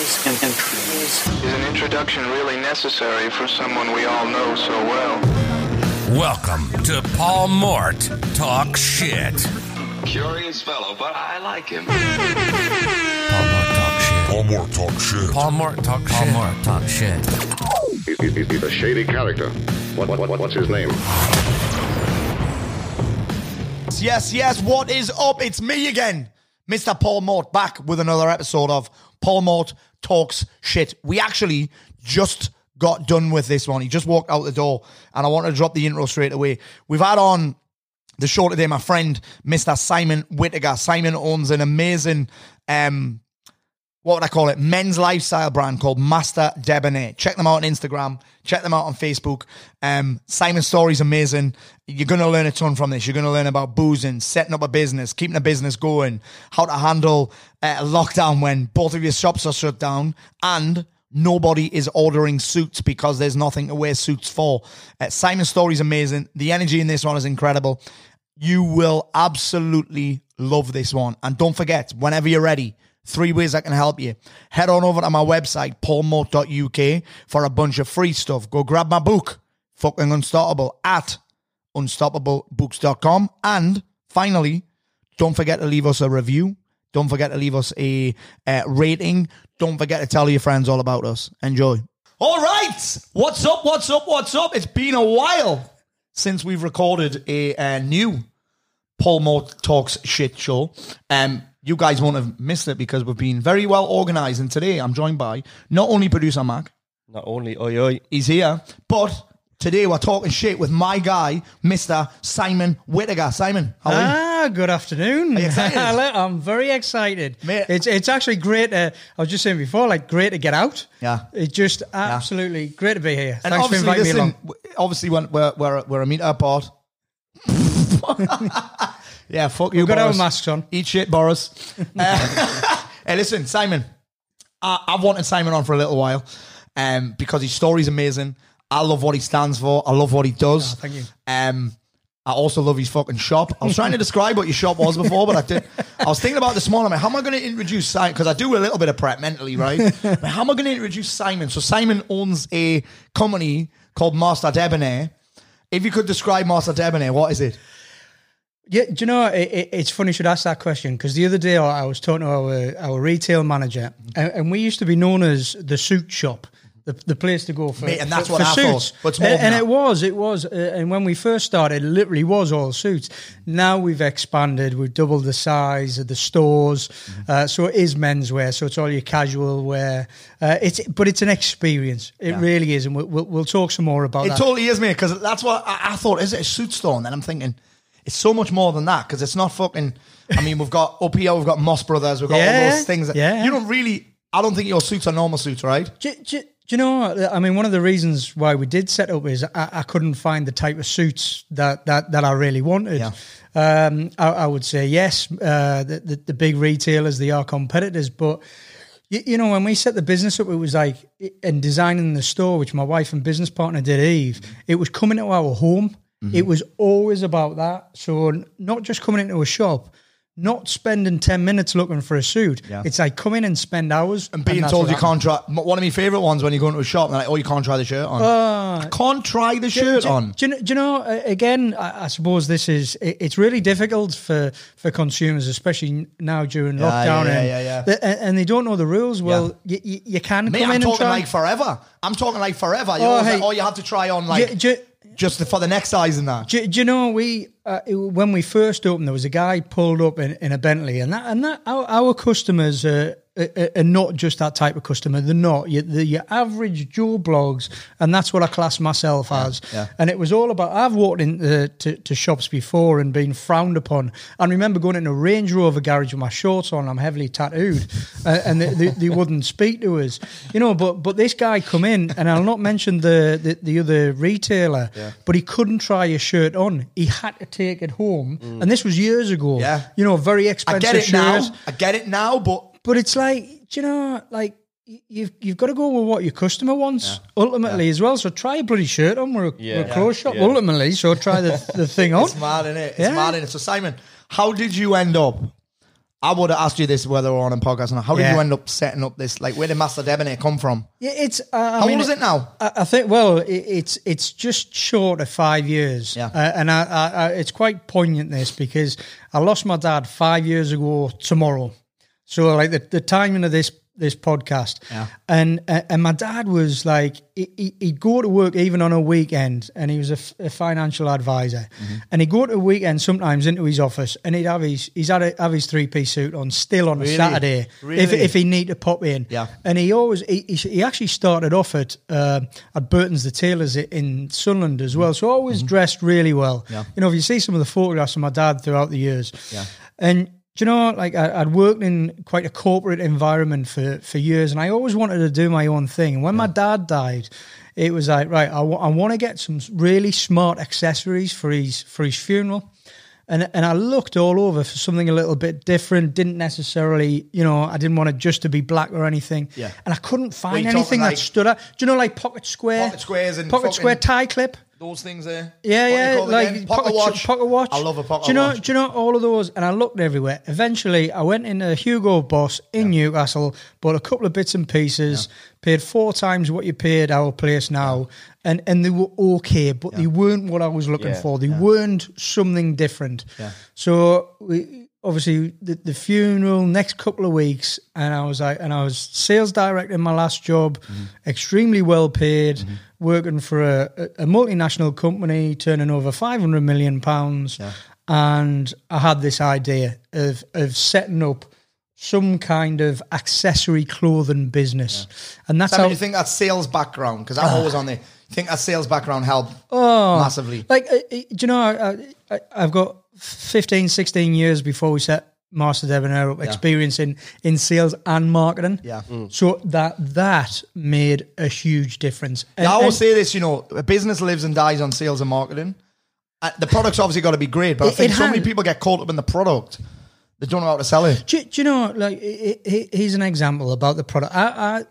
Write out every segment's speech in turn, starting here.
Is an introduction really necessary for someone we all know so well? Welcome to Paul Mort Talk Shit. Curious fellow, but I like him. Paul Mort Talk Shit. Paul Mort talk shit. Paul Mort Talk Shit. Paul Mort Talk Shit. He- he- He's a shady character. What, what, what, what's his name? Yes, yes. What is up? It's me again, Mr. Paul Mort, back with another episode of Paul Mort Talks Shit. We actually just got done with this one. He just walked out the door, and I want to drop the intro straight away. We've had on the show today my friend, Mr. Simon Whittaker. Simon owns an amazing um, what would I call it? Men's lifestyle brand called Master Debonair. Check them out on Instagram. Check them out on Facebook. Um, Simon's story is amazing. You're going to learn a ton from this. You're going to learn about boozing, setting up a business, keeping a business going, how to handle uh, lockdown when both of your shops are shut down, and nobody is ordering suits because there's nothing to wear suits for. Uh, Simon's story is amazing. The energy in this one is incredible. You will absolutely love this one. And don't forget, whenever you're ready, three ways I can help you. Head on over to my website, paulmort.uk, for a bunch of free stuff. Go grab my book, Fucking Unstoppable, at unstoppablebooks.com. And finally, don't forget to leave us a review. Don't forget to leave us a uh, rating. Don't forget to tell your friends all about us. Enjoy. All right. What's up? What's up? What's up? It's been a while since we've recorded a, new Paul Mort Talks Shit show. Um, you guys won't have missed it because we've been very well organized. And today I'm joined by not only producer Mac, Not only oi oi. he's here, but today we're talking shit with my guy, Mr. Simon Whittaker. Simon, how are you? Ah, good afternoon. Are you excited? I'm very excited. Mate. It's it's actually great. To, I was just saying before, like great to get out. Yeah. It's just absolutely great to be here. And Thanks for obviously, inviting me listen, along. w- obviously, when we're, we're, we're a meet apart. yeah, fuck you, We've got our Boris. masks on. Eat shit, Boris. Uh, hey, listen, Simon. I, I've wanted Simon on for a little while um, because his story's amazing. I love what he stands for. I love what he does. thank you. Um, I also love his fucking shop. I was trying to describe what your shop was before, but I did. I was thinking about this morning. Like, how am I going to introduce Simon? Because I do a little bit of prep mentally, right? Like, how am I going to introduce Simon? So Simon owns a company called Master Debonair. If you could describe Master Debonair, what is it? Yeah, do you know it, it, it's funny you should ask that question because the other day I was talking to our our retail manager, and, and we used to be known as the suit shop. The, the place to go for, Mate, and that's for, what for I thought, suits. but it's more and, and it was, it was, uh, and when we first started, it literally was all suits. Now we've expanded, we've doubled the size of the stores, Mm-hmm. uh, so it is menswear, so it's all your casual wear. Uh, it's but it's an experience, it really is, and we'll, we'll, we'll talk some more about It that. totally is, mate. Because that's what I, I thought. Is it a suit store? And then I'm thinking, it's so much more than that. Because it's not fucking. I mean, we've got up here, we've got Moss Brothers, we've got all Yeah, those things. That, yeah. You don't really. I don't think your suits are normal suits, right? Do, do, do you know? what? I mean, one of the reasons why we did set up is I, I couldn't find the type of suits that that, that I really wanted. Yeah. Um, I, I would say yes. Uh, the, the the big retailers they are competitors, but you, you know when we set the business up, it was like and designing the store, which my wife and business partner did, Eve. It was coming to our home. Mm-hmm. It was always about that. So not just coming into a shop. Not spending ten minutes looking for a suit. Yeah. It's like come in and spend hours And being that's told you happened. can't try. One of my favorite ones when you go into a shop and they're like, oh, you can't try the shirt on. I can't try the shirt do, on. Do you, know- do you know? uh, Again, I, I suppose this is it- it's really difficult for for consumers, especially now during Yeah, lockdown, yeah, and, yeah, yeah. the- and, and they don't know the rules. Well, you, you, you can Mate, come I'm in and talking try. like forever. I'm talking like forever. You Oh, hey. like, oh, you have to try on like do, do, just for the next size and that. do, do you know we uh, when we first opened, there was a guy pulled up in, in a Bentley, and that and that our, our customers are, are not just that type of customer. They're not your, the, your average Joe Bloggs, and that's what I class myself as. yeah. And it was all about. I've walked into to, to shops before and been frowned upon. And remember going into a Range Rover garage with my shorts on. I'm heavily tattooed, uh, and they, they, they wouldn't speak to us, you know. But but this guy come in, and I'll not mention the the, the other retailer, but he couldn't try a shirt on. He had to take it home, and this was years ago. Mm. Yeah. you know, very expensive. I get it now. I get it now, but But it's like, do you know, like you've you've got to go with what your customer wants ultimately as well. So try a bloody shirt on. We're a, we're a Yeah. clothes shop Yeah. ultimately. So try the the thing on. It's mad in it. It's Yeah. mad in it. So Simon, how did you end up I would have asked you this whether we're on a podcast or not. How did Yeah. you end up setting up this? Like, where did Master Debonair come from? Yeah, it's. Uh, How mean, old is it now? I, I think. Well, it, it's it's just short of five years. Yeah. Uh, and I, I, I, it's quite poignant this because I lost my dad five years ago tomorrow. So like the, the timing of this this podcast, Yeah. and uh, and my dad was like he, he'd go to work even on a weekend, and he was a, f- a financial advisor, Mm-hmm. and he'd go to a weekend sometimes into his office, and he'd have his he's had a, have his three piece suit on still on Really? a Saturday if Really? if he need to pop in, Yeah. and he always he, he, he actually started off at uh, at Burton's the Tailors in Sunderland as well. So always dressed really well. Mm-hmm. Yeah. You know, if you see some of the photographs of my dad throughout the years, Yeah. and do you know, like I, I'd worked in quite a corporate environment for for years, and I always wanted to do my own thing. And when my dad died. It was like right. I want to get some really smart accessories for his for his funeral, and and I looked all over for something a little bit different. Didn't necessarily, you know, I didn't want it just to be black or anything. Yeah. And I couldn't find anything that like- stood out. Do you know, like pocket square, Pocket squares and pocket square tie clip? Those things there. Yeah, What yeah, like pocket watch, pocket watch. I love a pocket do you know, watch. Do you know all of those? And I looked everywhere. Eventually, I went into Hugo Boss in Newcastle, bought a couple of bits and pieces, paid four times what you paid our place now, and and they were okay, but they weren't what I was looking Yeah. for. They weren't something different. Yeah. So we obviously the, the funeral next couple of weeks, and I was like, and I was sales director in my last job, Mm-hmm. extremely well paid, working for a, a, multinational company, turning over five hundred million pounds, and I had this idea of of setting up. Some kind of accessory clothing business, and that's Sam, how you think that sales background? Because I'm always on there. You think that sales background helped Oh. massively? Like, uh, uh, do you know, I, I, I've got 15, 16 years before we set Master Debonair up, experience in, in sales and marketing. Yeah. So that that made a huge difference. And, Yeah, I always and say this, you know, a business lives and dies on sales and marketing. Uh, the product's obviously got to be great, but I think it so many people get caught up in the product. They don't know how to sell it. do, do you know, like, i- i- here's an example about the product. I, I,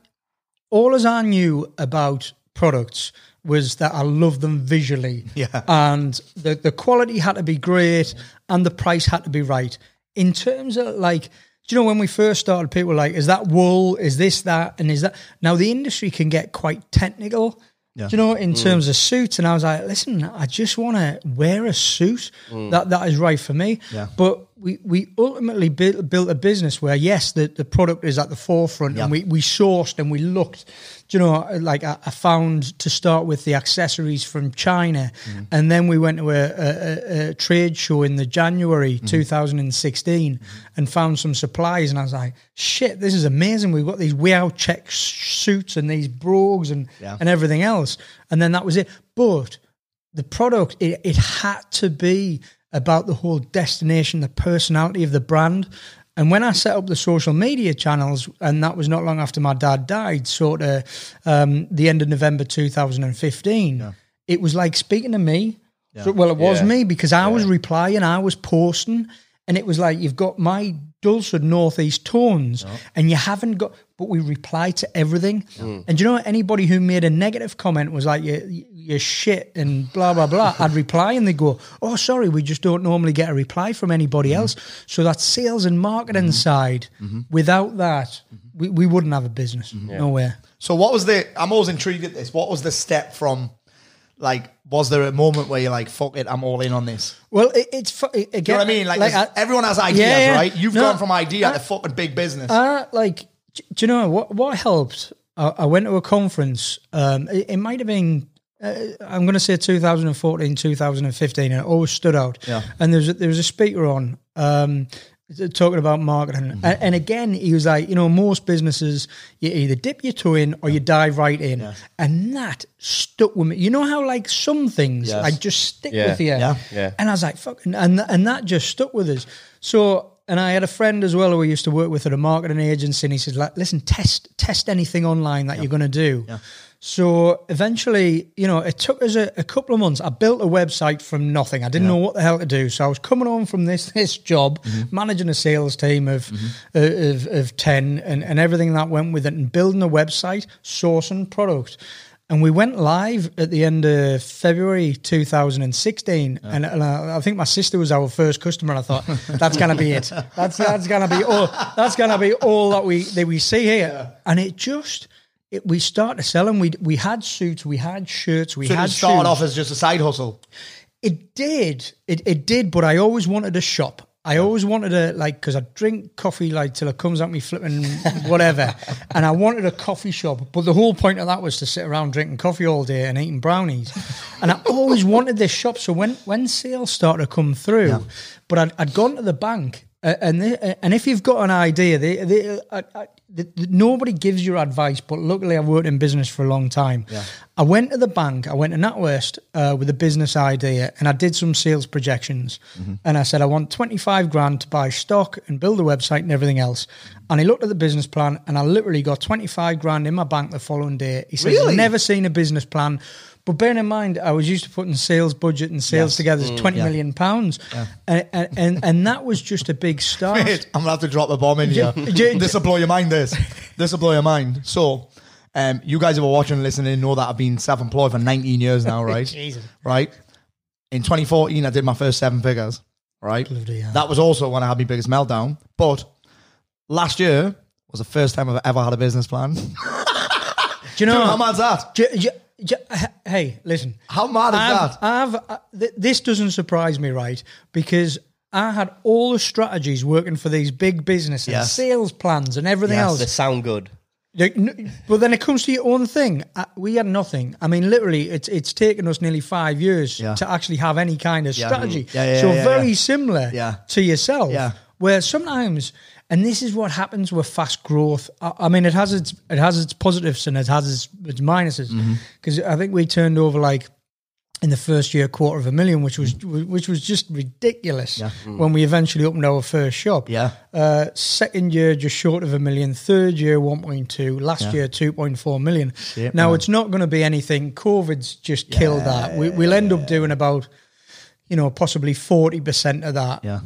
all as I knew about products was that I loved them visually. Yeah. And the, the quality had to be great and the price had to be right. In terms of like, do you know when we first started, people were like, is that wool? Is this that? And is that now the industry can get quite technical. yeah. Do you know, in mm. terms of suits, and I was like, "Listen, I just want to wear a suit mm. that that is right for me." Yeah. But we we ultimately built built a business where yes, the, the product is at the forefront, and we we sourced and we looked. Do you know, like I, I found to start with the accessories from China, mm-hmm. and then we went to a, a, a, trade show in the January mm-hmm. 2016 mm-hmm. and found some supplies, and I was like, "Shit, this is amazing! We've got these wow check suits and these brogues and Yeah. and everything else." And then that was it. But the product it, it had to be about the whole destination the personality of the brand and when i set up the social media channels and that was not long after my dad died sort of um, the end of november 2015 it was like speaking to me. So- well it was Yeah. me because i was replying i was posting and it was like you've got my dulcet northeast tones and you haven't got but we reply to everything. And you know anybody who made a negative comment was like you you're shit and blah blah blah i'd reply and they go oh sorry we just don't normally get a reply from anybody else so that sales and marketing side without that we, we wouldn't have a business nowhere So, what was the? I'm always intrigued at this. What was the step from? Like, was there a moment where you're like, "Fuck it, I'm all in on this"? well it, it's it, again You know what I mean? Like, there's- I- everyone has ideas, Yeah, right? You've No, gone from idea I- to fucking big business. Uh, like, do you know what? What helped? I, I went to a conference. Um, it, it might have been. Uh, I'm going to say 2014, 2015, and it always stood out. Yeah. And there was a, there was a speaker on um, talking about marketing, Mm-hmm. and, and again, he was like, you know, most businesses you either dip your toe in or you dive right in, and that stuck with me. You know how like some things Yes. like just stick Yeah. with you. Yeah. Yeah. And I was like, fucking, and and that just stuck with us. So, and I had a friend as well who I used to work with at a marketing agency, and he said, listen, test test anything online that you're going to do. So eventually, you know, it took us a, a couple of months. I built a website from nothing. I didn't know what the hell to do. So I was coming home from this this job, managing a sales team of uh, of, of ten, and, and everything that went with it, and building a website, sourcing product. and we went live at the end of February 2016, and, and I, I think my sister was our first customer. And I thought that's gonna be it. That's that's gonna be all. That's gonna be all that we that we see here. And it just it, we started to sell them. We we had suits, we had shirts, we So had started off as just a side hustle. It did. It, it did, but I always wanted a shop. I always wanted a like because I drink coffee like till it comes at me flipping whatever, and I wanted a coffee shop. But the whole point of that was to sit around drinking coffee all day and eating brownies, and I always wanted this shop. So when when sales started to come through, but I'd, I'd gone to the bank. Uh, and they, uh, and if you've got an idea, they, they, uh, uh, the, the, nobody gives you advice. But luckily, I've worked in business for a long time. I went to the bank. I went to NatWest uh, with a business idea, and I did some sales projections. And I said, I want twenty five grand to buy stock and build a website and everything else. And he looked at the business plan, and I literally got twenty five grand in my bank the following day. He said, Really? "Never seen a business plan." But bearing in mind, I was used to putting sales budget and sales Yes. together as twenty million pounds, and, and, and and that was just a big start. I'm gonna have to drop a bomb in here. this will blow your mind. This, this will blow your mind. So, um, you guys who are watching and listening know that I've been self-employed for 19 years now, right? Jesus. Right. In 2014, I did my first seven figures. Right. That was also when I had my biggest meltdown. But last year was the first time I've ever had a business plan. Do Do you know how mad's that? J- j- hey, listen. How mad is I've, that? I've uh, th- this doesn't surprise me, right? Because I had all the strategies working for these big businesses, Yes. sales plans, and everything Yes. else. They sound good. Like, n- But then it comes to your own thing. Uh, we had nothing. I mean, literally, it's it's taken us nearly five years Yeah. to actually have any kind of strategy. Yeah, yeah, so yeah, very similar Yeah. to yourself. Yeah. Where sometimes, and this is what happens with fast growth. I, I mean, it has its it has its positives and it has its, its minuses. Mm-hmm. Because I think we turned over like in the first year a quarter of a million, which was which was just ridiculous when we eventually opened our first shop. Yeah. Uh, second year, just short of a million. Third year, 1.2. Last year, 2.4 million. Shit, now, man. it's not going to be anything. COVID's just killed that. We, we'll end up doing about, you know, possibly 40% of that. Yeah.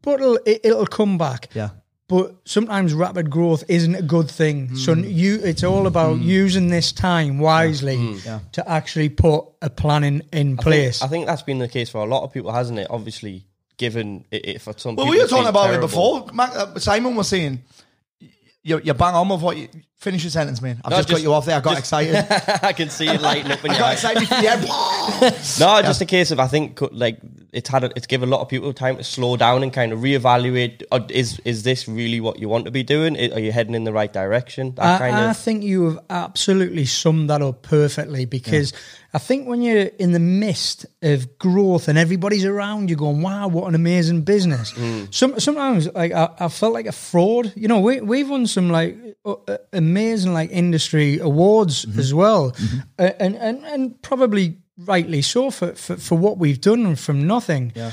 But it'll, it, it'll come back. Yeah. But sometimes rapid growth isn't a good thing. So Hmm. you, it's all about using this time wisely to actually put a plan in, in I think- place. I think that's been the case for a lot of people, hasn't it? Obviously, given it, it for some Well, people. we were talking been about it before. Uh, Simon was saying, you, you bang on with what you finish your sentence, man. I've No, just, got just- you off there. I got excited. I can see it lighting up in your got eyes. excited. Yeah. No, just a case of I think co- like it's had a, it's given a lot of people time to slow down and kind of reevaluate. uh, Is is this really what you want to be doing? I- Are you heading in the right direction? That kind I, I of think you have absolutely summed that up perfectly because I think when you're in the midst of growth and everybody's around you going, wow, what an amazing business. Mm. Some, sometimes like I, I felt like a fraud. You know, we, we've won some like uh, uh, amazing like industry awards Mm-hmm. as well. Uh, and, and, and probably rightly so for, for, for what we've done from nothing. Yeah.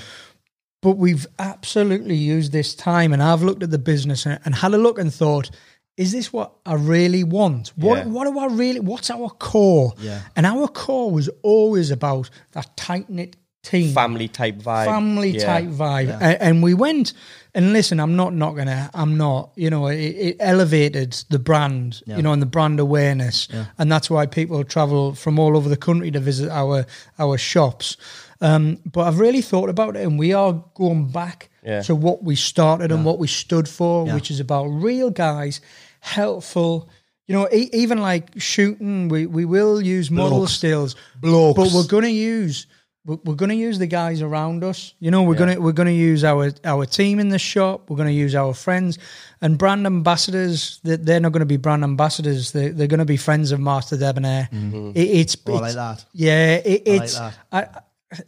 But we've absolutely used this time, and I've looked at the business and, and had a look and thought, is this what I really want? What Yeah. what do I really? What's our core? Yeah. And our core was always about that tight knit team, family type vibe, family Yeah. type vibe. A- And, we went and listen. I'm not not gonna. I'm not. You know, it, it elevated the brand. You know, and the brand awareness, and that's why people travel from all over the country to visit our our shops. Um, but I've really thought about it, and we are going back Yeah. to what we started and what we stood for, Yeah. which is about real guys, helpful. You know, e- even like shooting, we, we will use model Blokes. stills, Blokes. but we're going to use we're, going to use the guys around us. You know, we're going to we're going to use our our team in the shop. We're going to use our friends and brand ambassadors. They're, they're not going to be brand ambassadors. They they're going to be friends of Master Debonair. It, it's, Oh, I like that. Yeah, it, I like it's. that. I, I-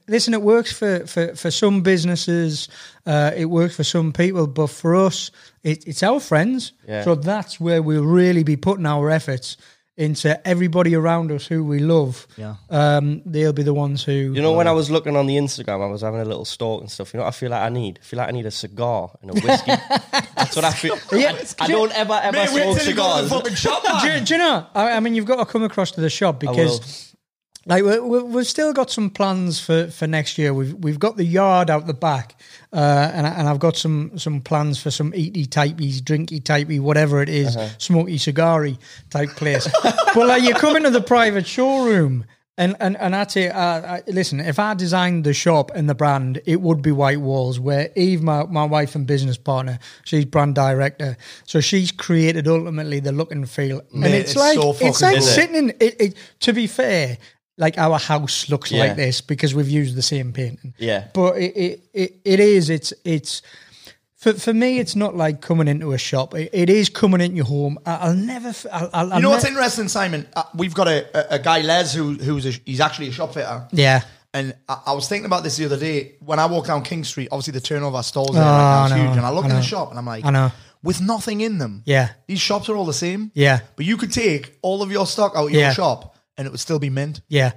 listen, it works for for for some businesses. Uh, it works for some people, but for us, it, it's our friends. Yeah. So that's where we'll really be putting our efforts into everybody around us who we love. Yeah. Um, they'll be the ones who. You know, when I was looking on the Instagram, I was having a little stalk and stuff. You know, what I feel like I need. I feel like I need a cigar and a whiskey. That's what I feel. Yeah, I, I don't ever ever Mate, smoke till you go to the cigars. fucking shop, do, you- do you know? I, I mean, you've got to come across to the shop will. because like we, we've still got some plans for, for next year. We've we've got the yard out the back, uh, and I- and I've got some some plans for some eaty typey, drinky typey, whatever it is, smoky cigary type place. but like you come into the private showroom. And and and I say, uh, I, listen, if I designed the shop and the brand, it would be White Walls. Where Eve, my, my wife and business partner, she's brand director, so she's created ultimately the look and feel. and it's, it's like so it's like sitting in it, it. To be fair, like our house looks Yeah. like this because we've used the same painting. Yeah. but it it, it, it is it's it's. For, for me, it's not like coming into a shop. It, it is coming into your home. I, I'll never. f- I'll, I'll, You I'll know what's ne- interesting, Simon? Uh, we've got a, a, a guy Les who who's a, he's actually a shop fitter. Yeah. And I, I was thinking about this the other day when I walk down King Street. Obviously, the turnover stores Oh, there right now is huge, and I look I in the shop and I'm like, I know. with nothing in them. Yeah. these shops are all the same. Yeah. but you could take all of your stock out of your Yeah. shop and it would still be mint. Yeah.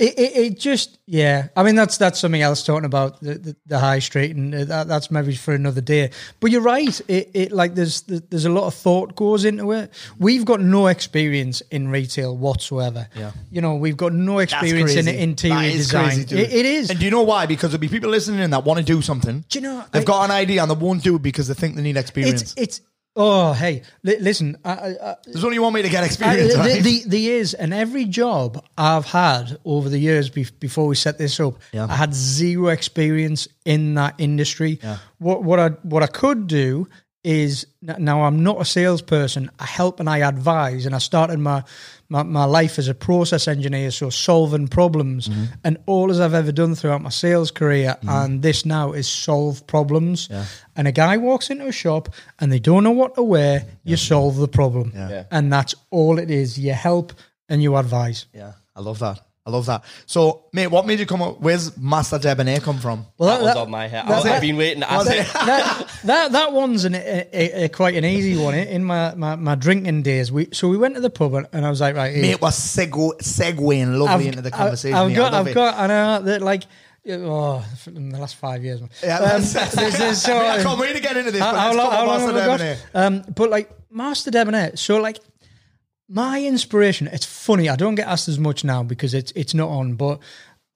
It, it, it just yeah I mean that's that's something else talking about the, the, the high street and uh, that, that's maybe for another day but you're right it, it like there's there's a lot of thought goes into it we've got no experience in retail whatsoever Yeah. you know we've got no experience in interior design crazy, it, it is And do you know why? Because there'll be people listening in that want to do something. Do you know, They've I- got an idea and they won't do it because they think they need experience. it's it's oh hey li- listen I, I, I, There's only one way to get I, experience. the, right? the, the is, and every job I've had over the years be, before we set this up, Yeah. I had zero experience in that industry. What what I what I could do is now I'm not a salesperson. I help and I advise, and I started my my, my life as a process engineer, so solving problems. Mm-hmm. And all as I've ever done throughout my sales career, and this now is solve problems. And a guy walks into a shop and they don't know what to wear, you solve the problem, Yeah. and that's all it is. You help and you advise. yeah, I love that. I love that. So, mate, what made you come up? Where's Master Debonair come from? Well, that was on my head. I- that- I've been waiting to ask it. it? that, that that one's an, a, a, a quite an easy one in my, my, my drinking days. We so we went to the pub and, and I was like, right, here, Mate, we're segu- segueing lovely into the conversation. I've here. got, I love I've it. got, I know that like, oh, in the last five years, man. Yeah, Um, that's- there's- there's so- I can't wait to get into this. how, but how let's long, how long have we got? Um, but like Master Debonair, so like my inspiration. It's funny. I don't get asked as much now because it's it's not on, but.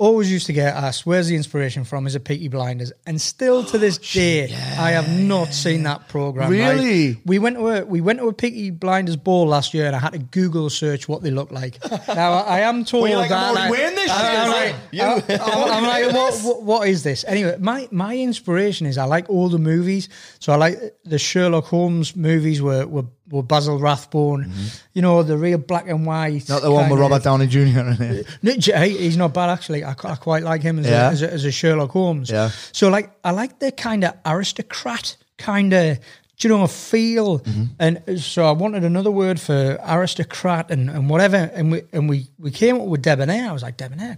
Always used to get asked, "Where's the inspiration from?" Is it Peaky Blinders? And still to this day, I have not seen that program. Really? We went to a we went to a Peaky Blinders ball last year, and I had to Google search what they look like. now I, I am told Well, like, that I'm like, already wearing this I- I'm like. I'm, I'm like, what, what, what is this? Anyway, my my inspiration is I like all the movies. So I like the Sherlock Holmes movies were were, were Basil Rathbone. You know, the real black and white. Mm-hmm. Not the one with Robert Downey Jr. in it. he's not bad actually. I, I quite like him as, Yeah. a, as, a, as a Sherlock Holmes. Yeah. So like, I like the kind of aristocrat kind of, do you know, feel. Mm-hmm. And so I wanted another word for aristocrat and, and whatever. And we and we we came up with debonair. I was like debonair.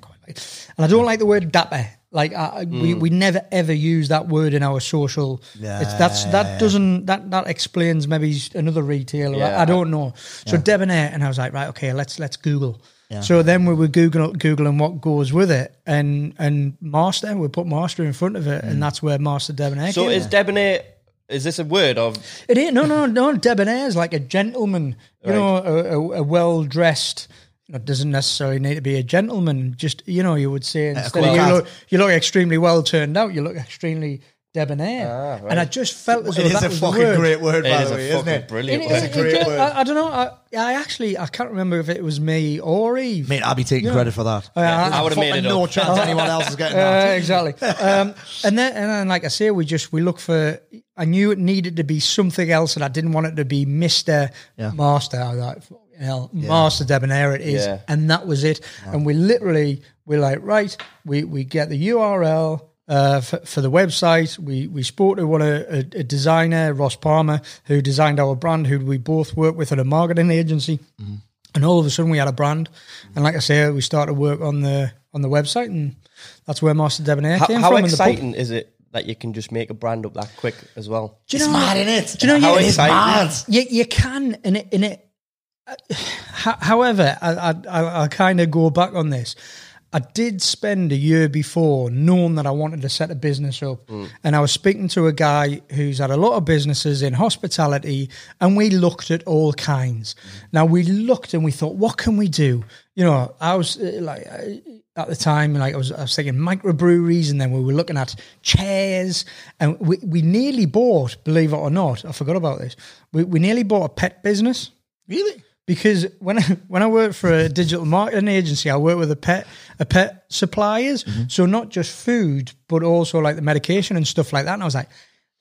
And I don't like the word dapper. Like I, we, hmm. we never ever use that word in our social. it's, that's that doesn't that that explains maybe another retailer. I, Yeah. I don't know. So debonair, and I was like, right, okay, let's let's Google. So then we were Google googling what goes with it, and and master, we put master in front of it, and hmm. that's where master debonair. So is debonair? Is this a word of? it ain't no no no debonair is like a gentleman, you Right. know, a, a, a well dressed. It doesn't necessarily need to be a gentleman. Just you know, you would say instead cool of you look, you look extremely well turned out. You look extremely debonair, Ah, and I just felt as though It is that a was the fucking word. great word, It by is the a way, isn't fucking it? brilliant It- word. it- It's a great word. I, I don't know. I, I actually I can't remember if it was me or Eve. Mate, I'll be taking Yeah. credit for that. Yeah, I would've made it no up. chance anyone else is getting Uh, that. exactly. um, and then, and then, like I say, we just we look for. I knew it needed to be something else, and I didn't want it to be Mister Yeah. Master. I was like, "Fucking hell, Master Debonair, it is, Yeah. and that was it. And we literally we're like, right, we we get the URL. Uh, for, for the website, we we spoke to one a, a, a designer, Ross Palmer, who designed our brand, who we both work with at a marketing agency. And all of a sudden, we had a brand, and like I say, we started work on the on the website, and that's where Master Debonair How, came how from. in the exciting is it that you can just make a brand up that quick as well? Do you It's know, mad, innit? Do you know How you, It's exciting. mad. you, you can in it in it. Uh, ho- However, I I, I, kind of go back on this. I did spend a year before knowing that I wanted to set a business up. And I was speaking to a guy who's had a lot of businesses in hospitality, and we looked at all kinds. Now, we looked and we thought, what can we do? You know, I was uh, like, uh, at the time, like I was, I was thinking microbreweries, and then we were looking at chairs, and we, we nearly bought, believe it or not, I forgot about this, we, we nearly bought a pet business Really? Because when I, when I worked for a digital marketing agency, I worked with a pet a pet suppliers, so not just food, but also like the medication and stuff like that. And I was like,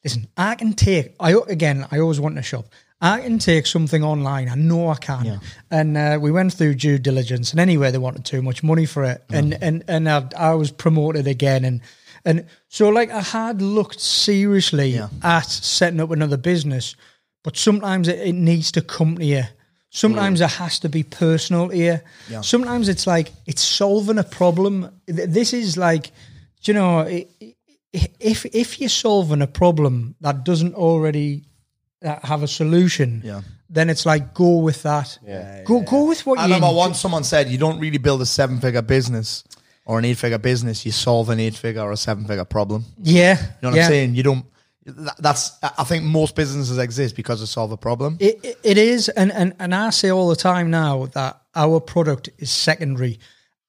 listen, I can take. I again, I always want to shop. I can take something online. I know I can. And uh, we went through due diligence, and anyway, they wanted too much money for it, and and and I, I was promoted again, and and so like I had looked seriously Yeah. at setting up another business, but sometimes it, it needs to come to you. Sometimes it has to be personal here. you. Sometimes it's like it's solving a problem. This is like, you know, if if you're solving a problem that doesn't already uh, have a solution, Yeah. then it's like go with that. go go with what I you. remember once someone said you don't really build a seven figure business or an eight figure business, you solve an eight figure or a seven figure problem. Yeah, You know what yeah. I'm saying? You don't. That- That's. I think most businesses exist because they solve a problem. It, it- it is, and, and and I say all the time now that our product is secondary.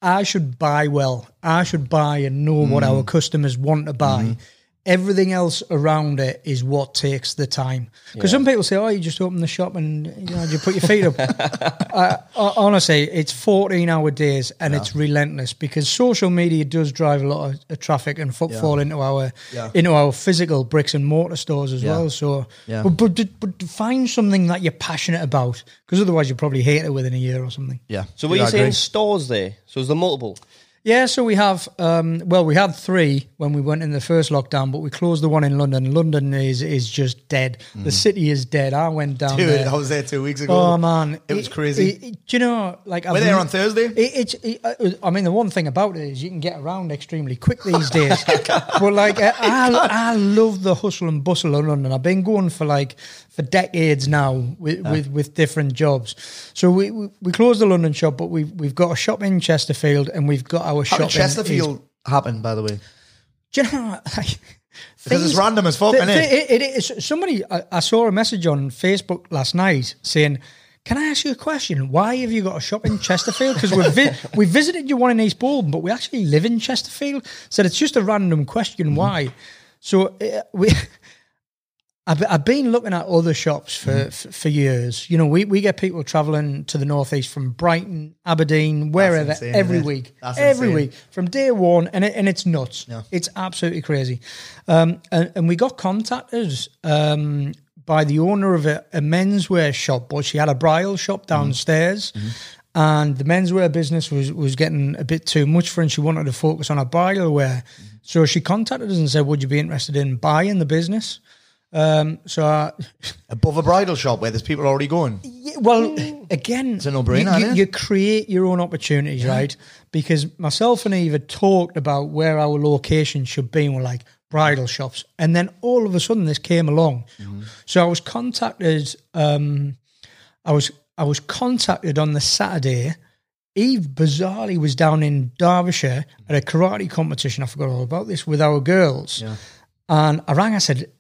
I should buy well. I should buy and know what mm. our customers want to buy. Mm-hmm. Everything else around it is what takes the time. Because some people say, "Oh, you just open the shop and you know you put your feet up." uh, honestly, it's fourteen hour days and it's relentless because social media does drive a lot of traffic and footfall into our Yeah. into our physical bricks and mortar stores as Yeah. well. So, Yeah. but, but but find something that you're passionate about because otherwise you'll probably hate it within a year or something. yeah. So were you I saying stores there? So is there multiple? Yeah, so we have um, well, we had three when we went in the first lockdown, but we closed the one in London. London is is just dead. The city is dead. I went down Mm. Dude, there. I was there two weeks ago. Oh man, it was crazy. do you know, like We're there on Thursday. It, it's. It, uh, I mean, the one thing about it is you can get around extremely quick these days. but like, I, I, I love the hustle and bustle of London. I've been going for like for decades now with with, with different jobs. So we, we we closed the London shop, but we've we've got a shop in Chesterfield, and we've got our How shop did in Chesterfield happen, by the way? do you know, like, Because it's random as fuck, the- innit? the- it- it is. Somebody, I, I saw a message on Facebook last night saying, "Can I ask you a question? Why have you got a shop in Chesterfield? Because we vi- we visited you one in East Boldon, but we actually live in Chesterfield." Said it's just a random question. Mm-hmm. Why? So uh, we. I've, I've been looking at other shops for, Mm-hmm. for for years. You know, we, we get people traveling to the northeast from Brighton, Aberdeen, wherever, insane, every week, That's every insane. week from day one, and it, and it's nuts. Yeah. It's absolutely crazy. Um, and, and we got contacted um, by the owner of a, a menswear shop, but she had a bridal shop Mm-hmm. downstairs. And the menswear business was, was getting a bit too much for her, and she wanted to focus on her bridal wear. Mm-hmm. So she contacted us and said, "Would you be interested in buying the business?" Um, so, I, Above a bridal shop where there's people already going. yeah, well, again, It's a no-brainer, You, isn't you create your own opportunities, right? Because myself and Eve had talked about where our location should be, and we're like bridal shops, and then all of a sudden this came along. Mm-hmm. So I was contacted. Um, I was I was contacted on the Saturday. Eve bizarrely was down in Derbyshire at a karate competition. I forgot all about this with our girls. And I rang. I said, "D- d-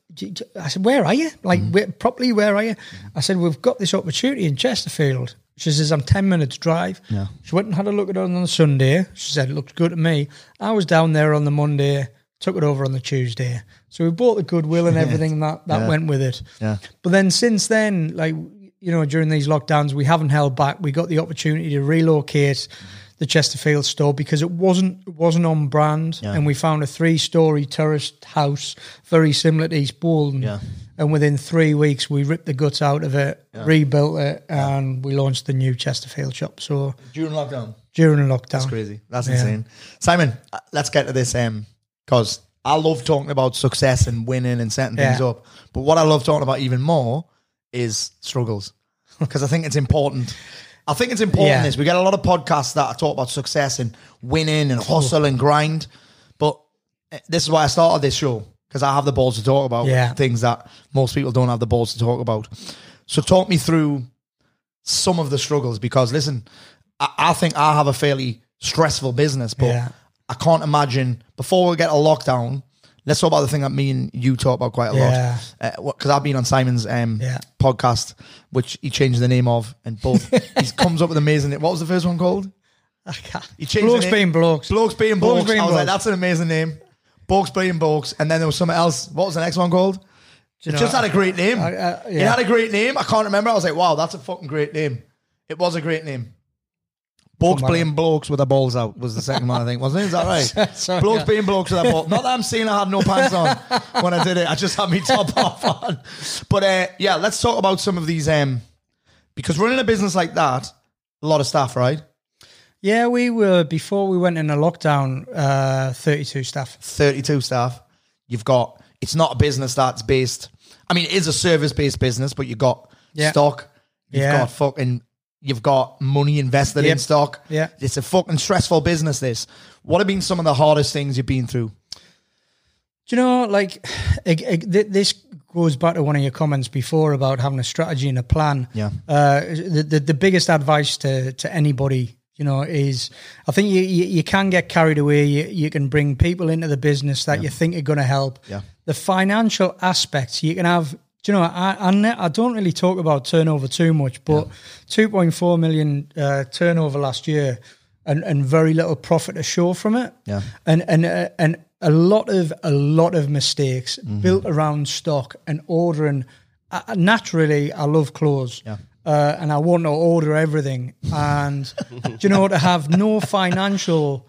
I said, where are you? Like, Mm-hmm. where, properly, where are you? I said, we've got this opportunity in Chesterfield. She says, I'm 10 minutes drive. Yeah. She went and had a look at it on the Sunday. She said, it looked good to me. I was down there on the Monday, took it over on the Tuesday. So we bought the goodwill and everything that, that Yeah. went with it. Yeah. But then since then, like, you know, during these lockdowns, we haven't held back. We got the opportunity to relocate the Chesterfield store because it wasn't it wasn't on brand, Yeah. and we found a three story terraced house very similar to East Boldon. Yeah. And within three weeks, we ripped the guts out of it, rebuilt it, and we launched the new Chesterfield shop. So During lockdown. during lockdown, That's crazy. That's Yeah. insane. Simon, uh, let's get to this um because I love talking about success and winning and setting things up. But what I love talking about even more is struggles because I think it's important. I think it's important. Yeah. Is we get a lot of podcasts that talk about success and winning and hustle and grind, but uh, this is why I started this show because I have the balls to talk about Yeah. things that most people don't have the balls to talk about. So talk me through some of the struggles because listen, I, I think I have a fairly stressful business. But Yeah. I can't imagine before we get a lockdown. Let's talk about the thing that me and you talk about quite a Yeah. lot. Because I've been on Simon's um, Yeah. podcast, which he changed the name of, and both he comes up with amazing. What was the first one called? I can't. He changed Blokes being blokes. Blokes being Blokes blokes. being I was like, that's an amazing name. Blokes being blokes. And then there was something else. What was the next one called? It know, just had a great name. I- I- It had a great name. I can't remember. I was like, wow, that's a fucking great name. It was a great name. Blokes playing blokes with their balls out was the second one, I think, wasn't it? Is that right? Sorry, blokes yeah. being blokes with their balls. Not that I'm saying I had no pants on when I did it. I just had me top off on. But uh, yeah, let's talk about some of these. Um, because running a business like that, a lot of staff, right? Yeah, we were before we went into lockdown. Uh, Thirty-two staff. 32 staff. You've got, it's not a business that's based, I mean, it is a service based business, but you've got Yeah. stock, you've Yeah. got fucking, you've got money invested in stock. Yeah. It's a fucking stressful business, this. What have been some of the hardest things you've been through? Do you know, like, it, it, this goes back to one of your comments before about having a strategy and a plan. Yeah. Uh, the, the the biggest advice to to anybody, you know, is I think you you, you can get carried away. You you can bring people into the business that you think are going to help. Yeah. The financial aspects you can have. Do you know? I I, ne- I don't really talk about turnover too much, but two point four million uh, turnover last year. And, and very little profit to show from it, Yeah. and and uh, and a lot of a lot of mistakes Mm-hmm. built around stock and ordering. Uh, naturally, I love clothes, Yeah. uh, and I want to order everything. And do you know to have no financial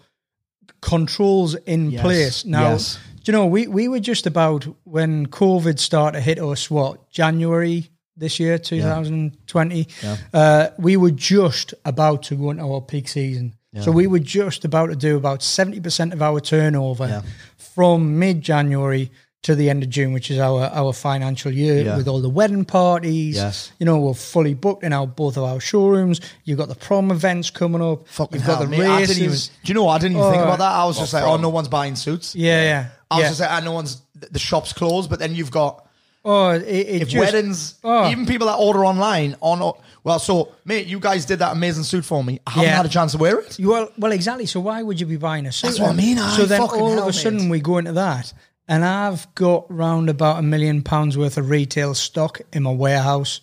controls in Yes, place now? yes. Do you know we we were just about when COVID started to hit us? What January this year, 2020. Uh, we were just about to go into our peak season. So we were just about to do about 70% of our turnover Yeah. from mid January to the end of June, which is our, our financial year Yeah. with all the wedding parties. Yes. You know, we're fully booked in our both of our showrooms. You've got the prom events coming up. Fucking You've hell, got the mate, I didn't even, races. do you know what? I didn't even think Oh, about that. I was just like, oh, no one's buying suits. Yeah, yeah. I was yeah. just like, oh, no one's, the shop's closed, but then you've got, oh, it, it if just, weddings, oh. even people that order online on. Well, so mate, you guys did that amazing suit for me. I haven't Yeah. had a chance to wear it. You- Well, well, exactly. So why would you be buying a suit? That's what I mean, aye, so then fucking all hell, of a sudden we go into that, and I've got round about a million pounds worth of retail stock in my warehouse,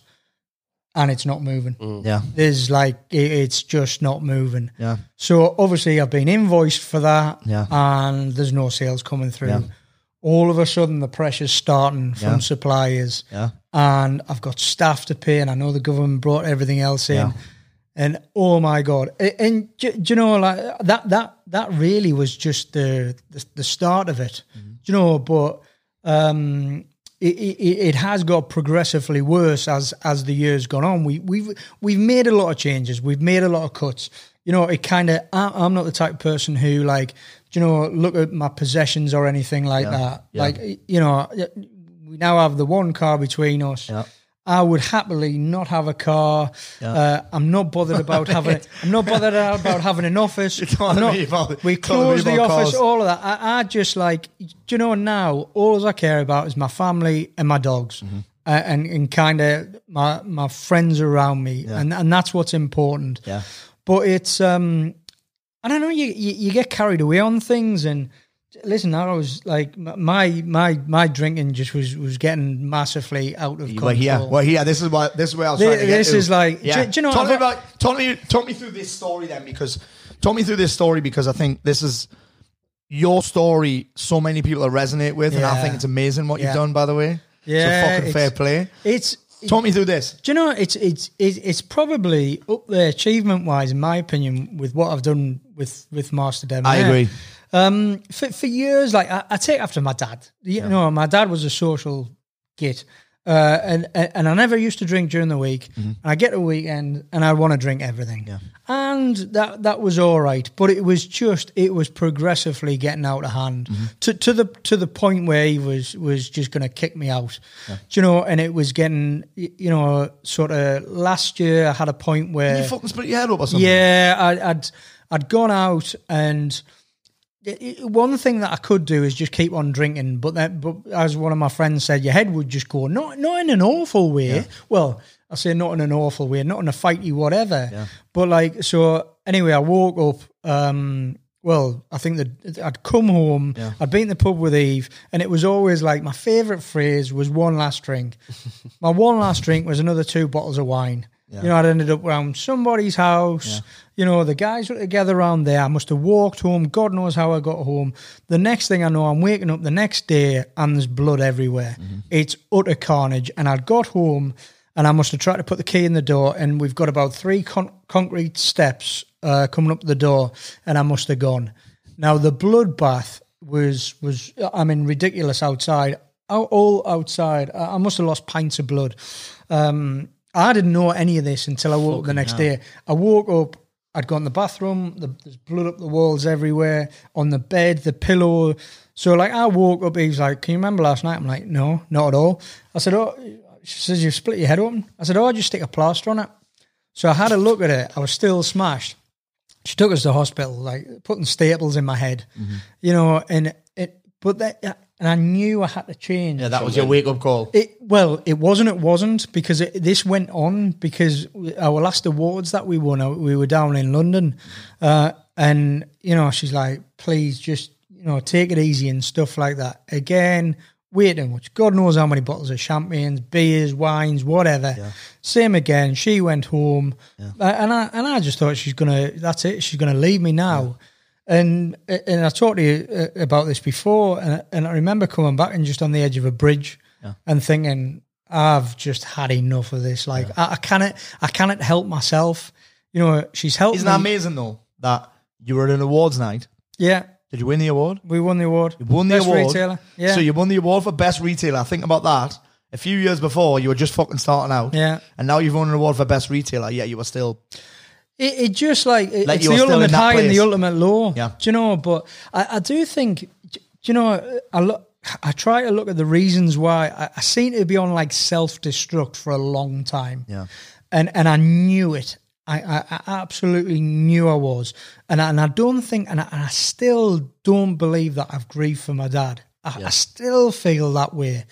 and it's not moving. Yeah, There's like it, it's just not moving. yeah, So obviously I've been invoiced for that, Yeah. and there's no sales coming through. Yeah. All of a sudden the pressure's starting from Yeah. suppliers yeah, and I've got staff to pay, and I know the government brought everything else in. Yeah. And oh my god! A- And, do, do you know, like that that that really was just the the, the start of it. Mm-hmm. Do you know? But um, it, it, it has got progressively worse as as the years gone on. We we've we've made a lot of changes. We've made a lot of cuts. You know, it kind of. I'm not the type of person who like, you know, look at my possessions or anything like that. yeah. Like, you know, we now have the one car between us. Yeah. I would happily not have a car. Uh, I'm not bothered about having. I'm not bothered about having an office. not- about- we close the office. cars. All of that. I, I just like. Do you know now? All I care about is my family and my dogs, Mm-hmm. uh, and and kind of my my friends around me, and and that's what's important. Yeah. But it's um, I don't know. You, you you get carried away on things and. Listen, I was like my my my drinking just was was getting massively out of control. Well, here, well, here. This is what this is where I was trying to get This to. is like- yeah. do- do you know, Talk me about, talk me, talk me through this story then, because talk me through this story because I think this is your story. So many people resonate with, and I think it's amazing what Yeah. you've done. By the way, Yeah, so fucking fair play. It's Talk me through this. Do you know it's it's it's it's probably up there achievement wise, in my opinion, with what I've done with with Master Dem. I agree. Um, for for years, like I, I take after my dad. You know, my dad was a social git, uh, and and I never used to drink during the week. And I get a weekend, and I want to drink everything. Yeah. And that that was all right, but it was just it was progressively getting out of hand to to the to the point where he was was just going to kick me out. Do you know? And it was getting you know sort of last year. I had a point where you fucking split your head up or something. yeah, I, I'd I'd gone out and one thing that I could do is just keep on drinking, but then, but as one of my friends said, your head would just go not not in an awful way. Well, I say not in an awful way, not in a fighty whatever. But like, so anyway, I woke up. Um, well, I think that I'd come home. I'd been in the pub with Eve, and it was always like my favourite phrase was "one last drink." my one last drink was another two bottles of wine. You know, I'd ended up around somebody's house. You know, the guys were together around there. I must have walked home. God knows how I got home. The next thing I know, I'm waking up the next day and there's blood everywhere. It's utter carnage. And I'd got home and I must have tried to put the key in the door. And we've got about three con- concrete steps uh, coming up the door. And I must have gone. Now, the bloodbath was, was I mean, ridiculous outside. All outside. I I must have lost pints of blood. Um, I didn't know any of this until I woke up the next day. I woke up, I'd gone to the bathroom, the, there's blood up the walls everywhere, on the bed, the pillow. So, like, I woke up, he was like, Can you remember last night? I'm like, No, not at all. I said, Oh, she says, You've split your head open. I said, Oh, I just stick a plaster on it. So, I had a look at it. I was still smashed. She took us to hospital, like putting staples in my head, mm-hmm. you know, and it, but that, and I knew I had to change. Yeah, that was your wake up call. It well, it wasn't. It wasn't because it, this went on because our last awards that we won, uh, we were down in London, uh, and you know she's like, please just you know take it easy and stuff like that. Again, way too much. God knows how many bottles of champagnes, beers, wines, whatever. Same again. She went home, uh, and I and I just thought she's gonna. That's it. She's gonna leave me now. And and I talked to you uh, about this before, and, and I remember coming back and just on the edge of a bridge and thinking, I've just had enough of this. Like I, I cannot, I cannot help myself. You know, she's helped Isn't me. that amazing though? That you were at an awards night. Yeah, Did you win the award? we won the award. You won the Best award. retailer. Yeah. So you won the award for best retailer. Think about that. A few years before, you were just fucking starting out. Yeah. And now you've won an award for best retailer. Yeah, you were still. It, it just like, it- Like it's the in ultimate high and the ultimate low. Yeah. Do you know? But I, I do think, do you know, I look. I try to look at the reasons why I, I seem to be on like self destruct for a long time. Yeah. and and I knew it. I, I, I absolutely knew I was, and I, and I don't think, and I, and I still don't believe that I've grieved for my dad. I, I still feel that way.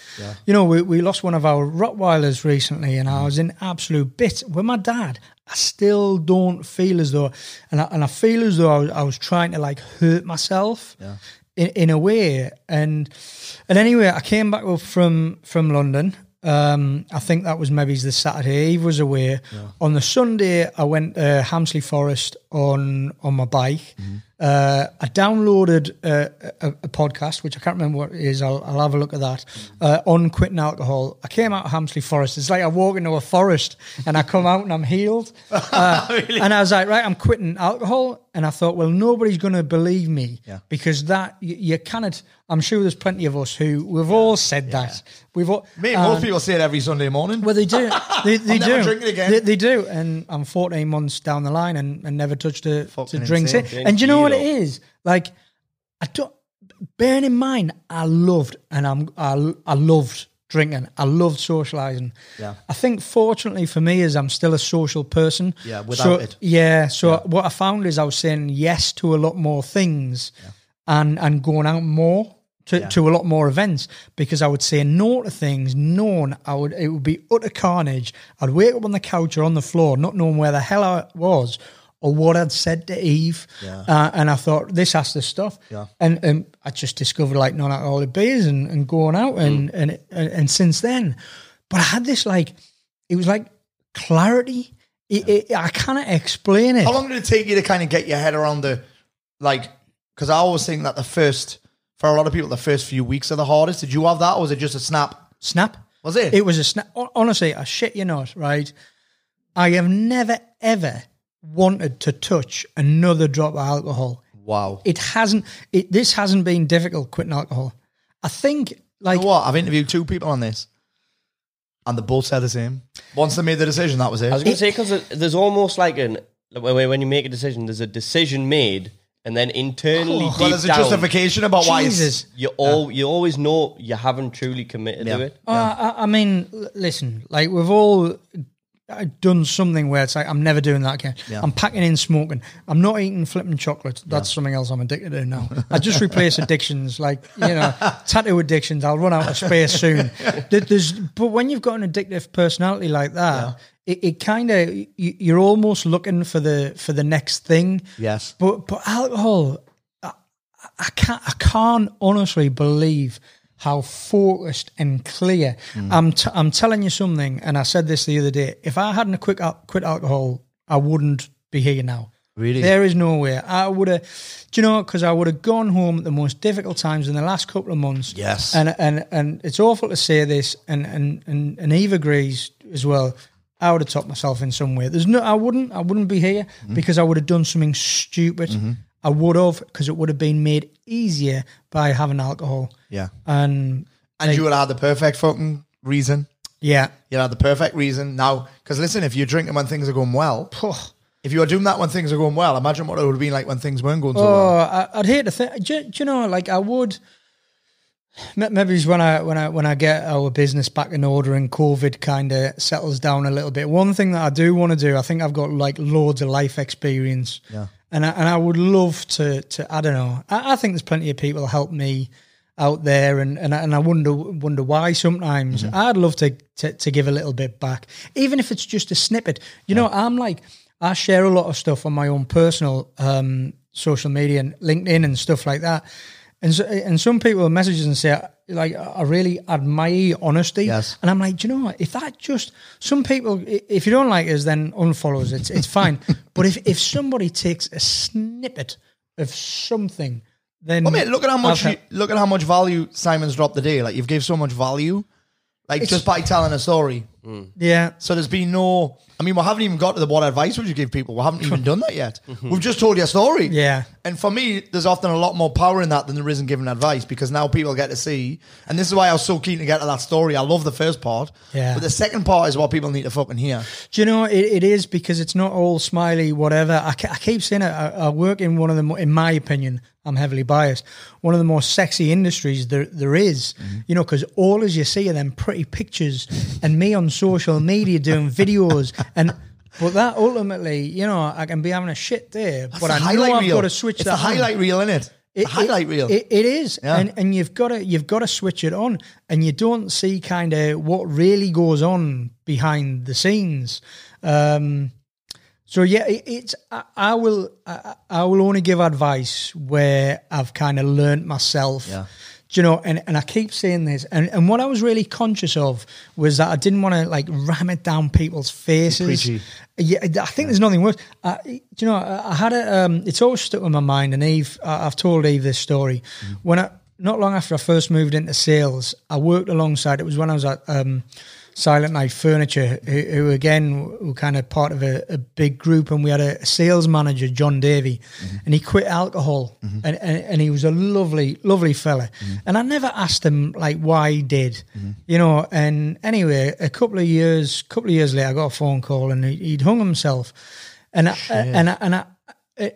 You know, we, we lost one of our Rottweilers recently, and I mm. was in absolute bits with my dad. I still don't feel as though, and I, and I feel as though I was, I was trying to like hurt myself in, in a way. And and anyway, I came back up from from London. Um, I think that was maybe the Saturday. Eve was away. On the Sunday, I went to Hamsterley Forest on on my bike. Mm-hmm. Uh, I downloaded a, a, a podcast, which I can't remember what it is. I'll, I'll have a look at that uh, on quitting alcohol. I came out of Hamsterley Forest. It's like I walk into a forest and I come out and I'm healed. Uh, And I was like, right, I'm quitting alcohol. And I thought, well, nobody's going to believe me because that you, you cannot. I'm sure there's plenty of us who we've all said that. We've all. Me, uh, most people say it every Sunday morning. well, they do. They, they do. never drink it again. They, they do. And I'm 14 months down the line and, and never touched a to drink. And do you know what it Zero. Like, I don't. Bearing in mind, I loved and I'm I, I loved drinking. I loved socializing. Yeah. I think fortunately for me is I'm still a social person. Yeah, without so, it. Yeah. So what I found is I was saying yes to a lot more things, and and going out more. To, to a lot more events because I would say no to things, knowing I would it would be utter carnage. I'd wake up on the couch or on the floor, not knowing where the hell I was or what I'd said to Eve, uh, and I thought this has to stop. Yeah. And and I just discovered like non-alcoholic beers and, and going out and, and and and since then, but I had this like it was like clarity. It, it, I cannot explain it. How long did it take you to kind of get your head around the, like, because I always think that the first, for a lot of people, the first few weeks are the hardest. Did you have that or was it just a snap? Snap. Was it? It was a snap. Honestly, I shit you not, right? I have never ever wanted to touch another drop of alcohol. Wow. It hasn't. It this hasn't been difficult quitting alcohol. I think like you know what? I've interviewed two people on this and they both said the same. Once they made the decision, that was it. I was going to say because there's almost like an when when you make a decision, there's a decision made, and then internally well, deep there's a justification about why it's. Jesus. you all you always know you haven't truly committed Yeah. to it. Uh, I, I mean, l- listen, like we've all, I've done something where it's like I'm never doing that again. Yeah. I'm packing in smoking. I'm not eating flipping chocolate. That's something else I'm addicted to now. I just replace addictions like you know tattoo addictions. I'll run out of space soon. There's but when you've got an addictive personality like that, it, it kind of you're almost looking for the for the next thing. Yes. But but alcohol, I, I can't I can't honestly believe how focused and clear. Mm. I'm t- I'm telling you something, and I said this the other day. If I hadn't quit al- quit alcohol, I wouldn't be here now. Really? There is no way. I would have, do you know, because I would have gone home at the most difficult times in the last couple of months. Yes. And and and it's awful to say this, and and and, and Eve agrees as well. I would have topped myself in some way. There's no, I wouldn't, I wouldn't be here Mm-hmm. because I would have done something stupid. I would have because it would have been made easier by having alcohol. Yeah. And And you would have the perfect fucking reason. yeah, You had the perfect reason. Now, because listen, if you're drinking when things are going well, if you are doing that when things are going well, imagine what it would have been like when things weren't going so Oh, well. I, I'd hate to think. Do, you- do you know? Like I would. Maybe it's when I when I when I get our business back in order and COVID kind of settles down a little bit. One thing that I do want to do, I think I've got like loads of life experience, Yeah. And I, and I would love to to I don't know. I, I think there's plenty of people help me out there, and and I, and I wonder wonder why sometimes. I'd love to, to to give a little bit back, even if it's just a snippet. You know, I'm like I share a lot of stuff on my own personal um, social media and LinkedIn and stuff like that. And so, and some people messages and say like I really admire your honesty. Yes. And I'm like, do you know what? If that just some people, if you don't like us, then unfollow us. It's it's fine. but if if somebody takes a snippet of something, then Well, mate, look at how much you, look at how much value Simon's dropped the day. Like you've gave so much value, like just by telling a story. Mm. yeah. So there's been no. I mean, we haven't even got to the what advice would you give people. We haven't even done that yet. Mm-hmm. We've just told you a story. Yeah. And for me, there's often a lot more power in that than there is in giving advice because now people get to see. And this is why I was so keen to get to that story. I love the first part. Yeah. But the second part is what people need to fucking hear. Do you know it, it is because it's not all smiley, whatever. I, I keep saying it. I, I work in one of the, mo- in my opinion, I'm heavily biased. One of the more sexy industries there there is. Mm-hmm. You know, because all as you see are them pretty pictures and me on social media doing videos and. But that ultimately, you know, I can be having a shit day, That's but I know highlight I've reel. got to switch It's that the on. highlight reel, in it? The It- highlight reel. It, it is, Yeah. and and you've got to you've got to switch it on, and you don't see kind of what really goes on behind the scenes. Um, so yeah, it, it's I, I will I, I will only give advice where I've kind of learnt myself. Yeah. Do you know, and, and I keep saying this, and, and what I was really conscious of was that I didn't want to like ram it down people's faces. Preachy. Yeah, I think there's nothing worse. Do you know, I I had a. Um, it's always stuck in my mind, and Eve, I- I've told Eve this story. When I, not long after I first moved into sales, I worked alongside. It was when I was at um, Silentnight Furniture, who, who again were kind of part of a, a big group, and we had a sales manager, John Davey, and he quit alcohol, and, and and he was a lovely, lovely fella. And I never asked him like why he did, you know. And anyway, a couple of years, couple of years later, I got a phone call, and he, he'd hung himself, and I, and I, and I.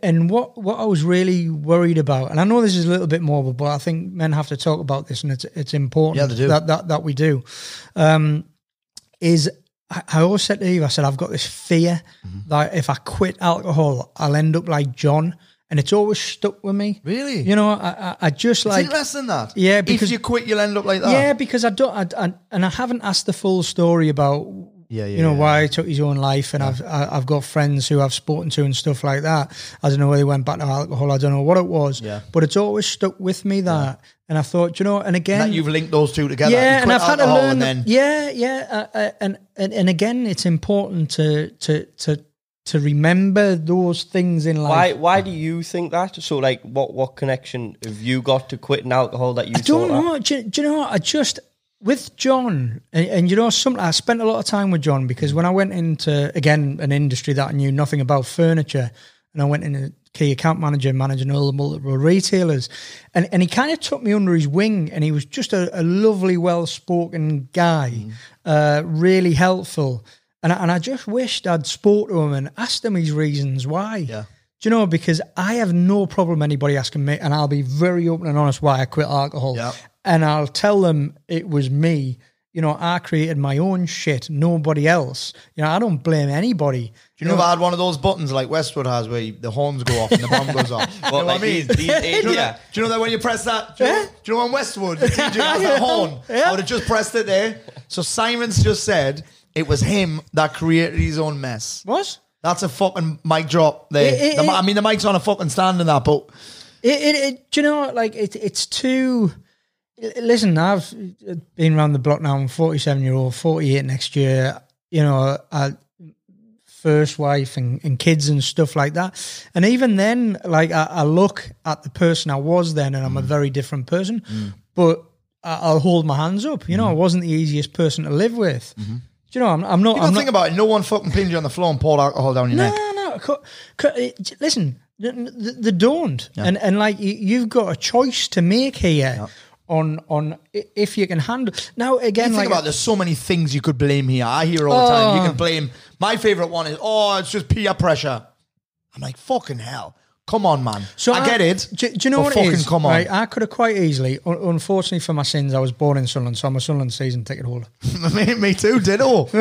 And what, what I was really worried about, and I know this is a little bit morbid, but I think men have to talk about this, and it's it's important Yeah, that that that we do. Um, is I, always said to Eve, I said I've got this fear Mm-hmm. that if I quit alcohol, I'll end up like John, and it's always stuck with me. Really? You know, I I, I just like interesting that. Yeah, because- if you quit, you'll end up like that. yeah, because I don't, I, I, and I haven't asked the full story about, Yeah, yeah, you know, yeah. why he took his own life, and I've I, I've got friends who I've spoken to and stuff like that. I don't know whether he went back to alcohol. I don't know what it was. Yeah. but it's always stuck with me that, and I thought, you know, and again, that you've linked those two together. yeah, and I've had to learn. and then yeah, yeah, uh, uh, and, and and again, it's important to to to to remember those things in life. Why do you think that? So, like, what what connection have you got to quitting alcohol that you? I don't thought know. Do, do you know? what? I just with John, and, and you know, some I spent a lot of time with John because when I went into again an industry that I knew nothing about furniture, and I went in a key account manager, managing all the multiple retailers, and and he kind of took me under his wing, and he was just a, a lovely, well spoken guy, uh, really helpful, and I, and I just wished I'd spoke to him and asked him his reasons why. Yeah. Do you know? Because I have no problem anybody asking me, and I'll be very open and honest why I quit alcohol. Yeah. And I'll tell them it was me. you know, I created my own shit. Nobody else. You know, I don't blame anybody. Do you know if I had one of those buttons like Westwood has where you, the horns go off and the bomb goes off? you know what I like mean? these- these- do, you know yeah. that, do you know that when you press that? Do you, know, Yeah. do you know on Westwood, the DJ has that horn? I would have just pressed it there. So Simon's just said it was him that created his own mess. What? That's a fucking mic drop there. It- it- The I mean, the mic's on a fucking stand in that, but It, it, it do you know what? like it, it's too. Listen, I've been around the block now. I'm 47 year old, 48 next year. You know, I, first wife and, and kids and stuff like that. And even then, like I, I look at the person I was then, and I'm a Mm. very different person. Mm. But I, I'll hold my hands up. You know, I mm. wasn't the easiest person to live with. Mm-hmm. Do you know? I'm, I'm not. you I'm not, think about it. No one fucking pins you on the floor and poured alcohol down your no, neck. no. No. Co- co- it- eh, listen, they, don't, and and like you, you've got a choice to make here on on if you can handle. Now again, You think like about there's so many things you could blame here. I hear all the time. You Oh. can blame. My favorite one is oh, it's just peer pressure. I'm like fucking hell. Come on, man. So I, get it. Do, do you know what it is? Come on. Right, I could have quite easily. un- Unfortunately for my sins, I was born in Sunderland, so I'm a Sunderland season ticket holder. me, me too. Ditto.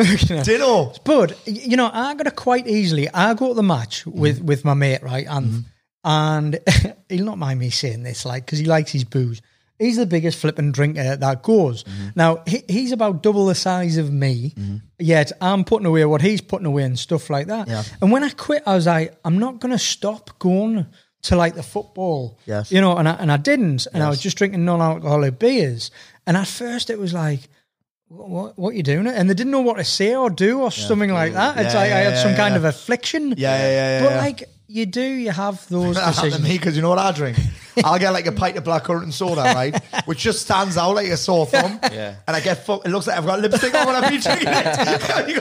Ditto. But you know, I could have quite easily. I go to the match with Mm-hmm. with my mate, right, and and he'll not mind me saying this, like, because he likes his booze. He's the biggest flipping drinker that goes. Mm-hmm. Now he, he's about double the size of me, yet I'm putting away what he's putting away and stuff like that. Yeah. And when I quit, I was like, I'm not going to stop going to like the football. Yes. You know, and I, and I didn't, and I was just drinking non-alcoholic beers. And at first, it was like, what what you doing? And they didn't know what to say or do or something like that. It's Yeah, like I yeah, had some yeah, kind of affliction. Yeah, yeah, yeah, But yeah. like you do, you have those That happened to decisions. me because you know what I drink? I'll get like a pint of blackcurrant and soda, right? Which just stands out like a sore thumb. Yeah. And I get fuck. It looks like I've got lipstick on when I've been drinking it. You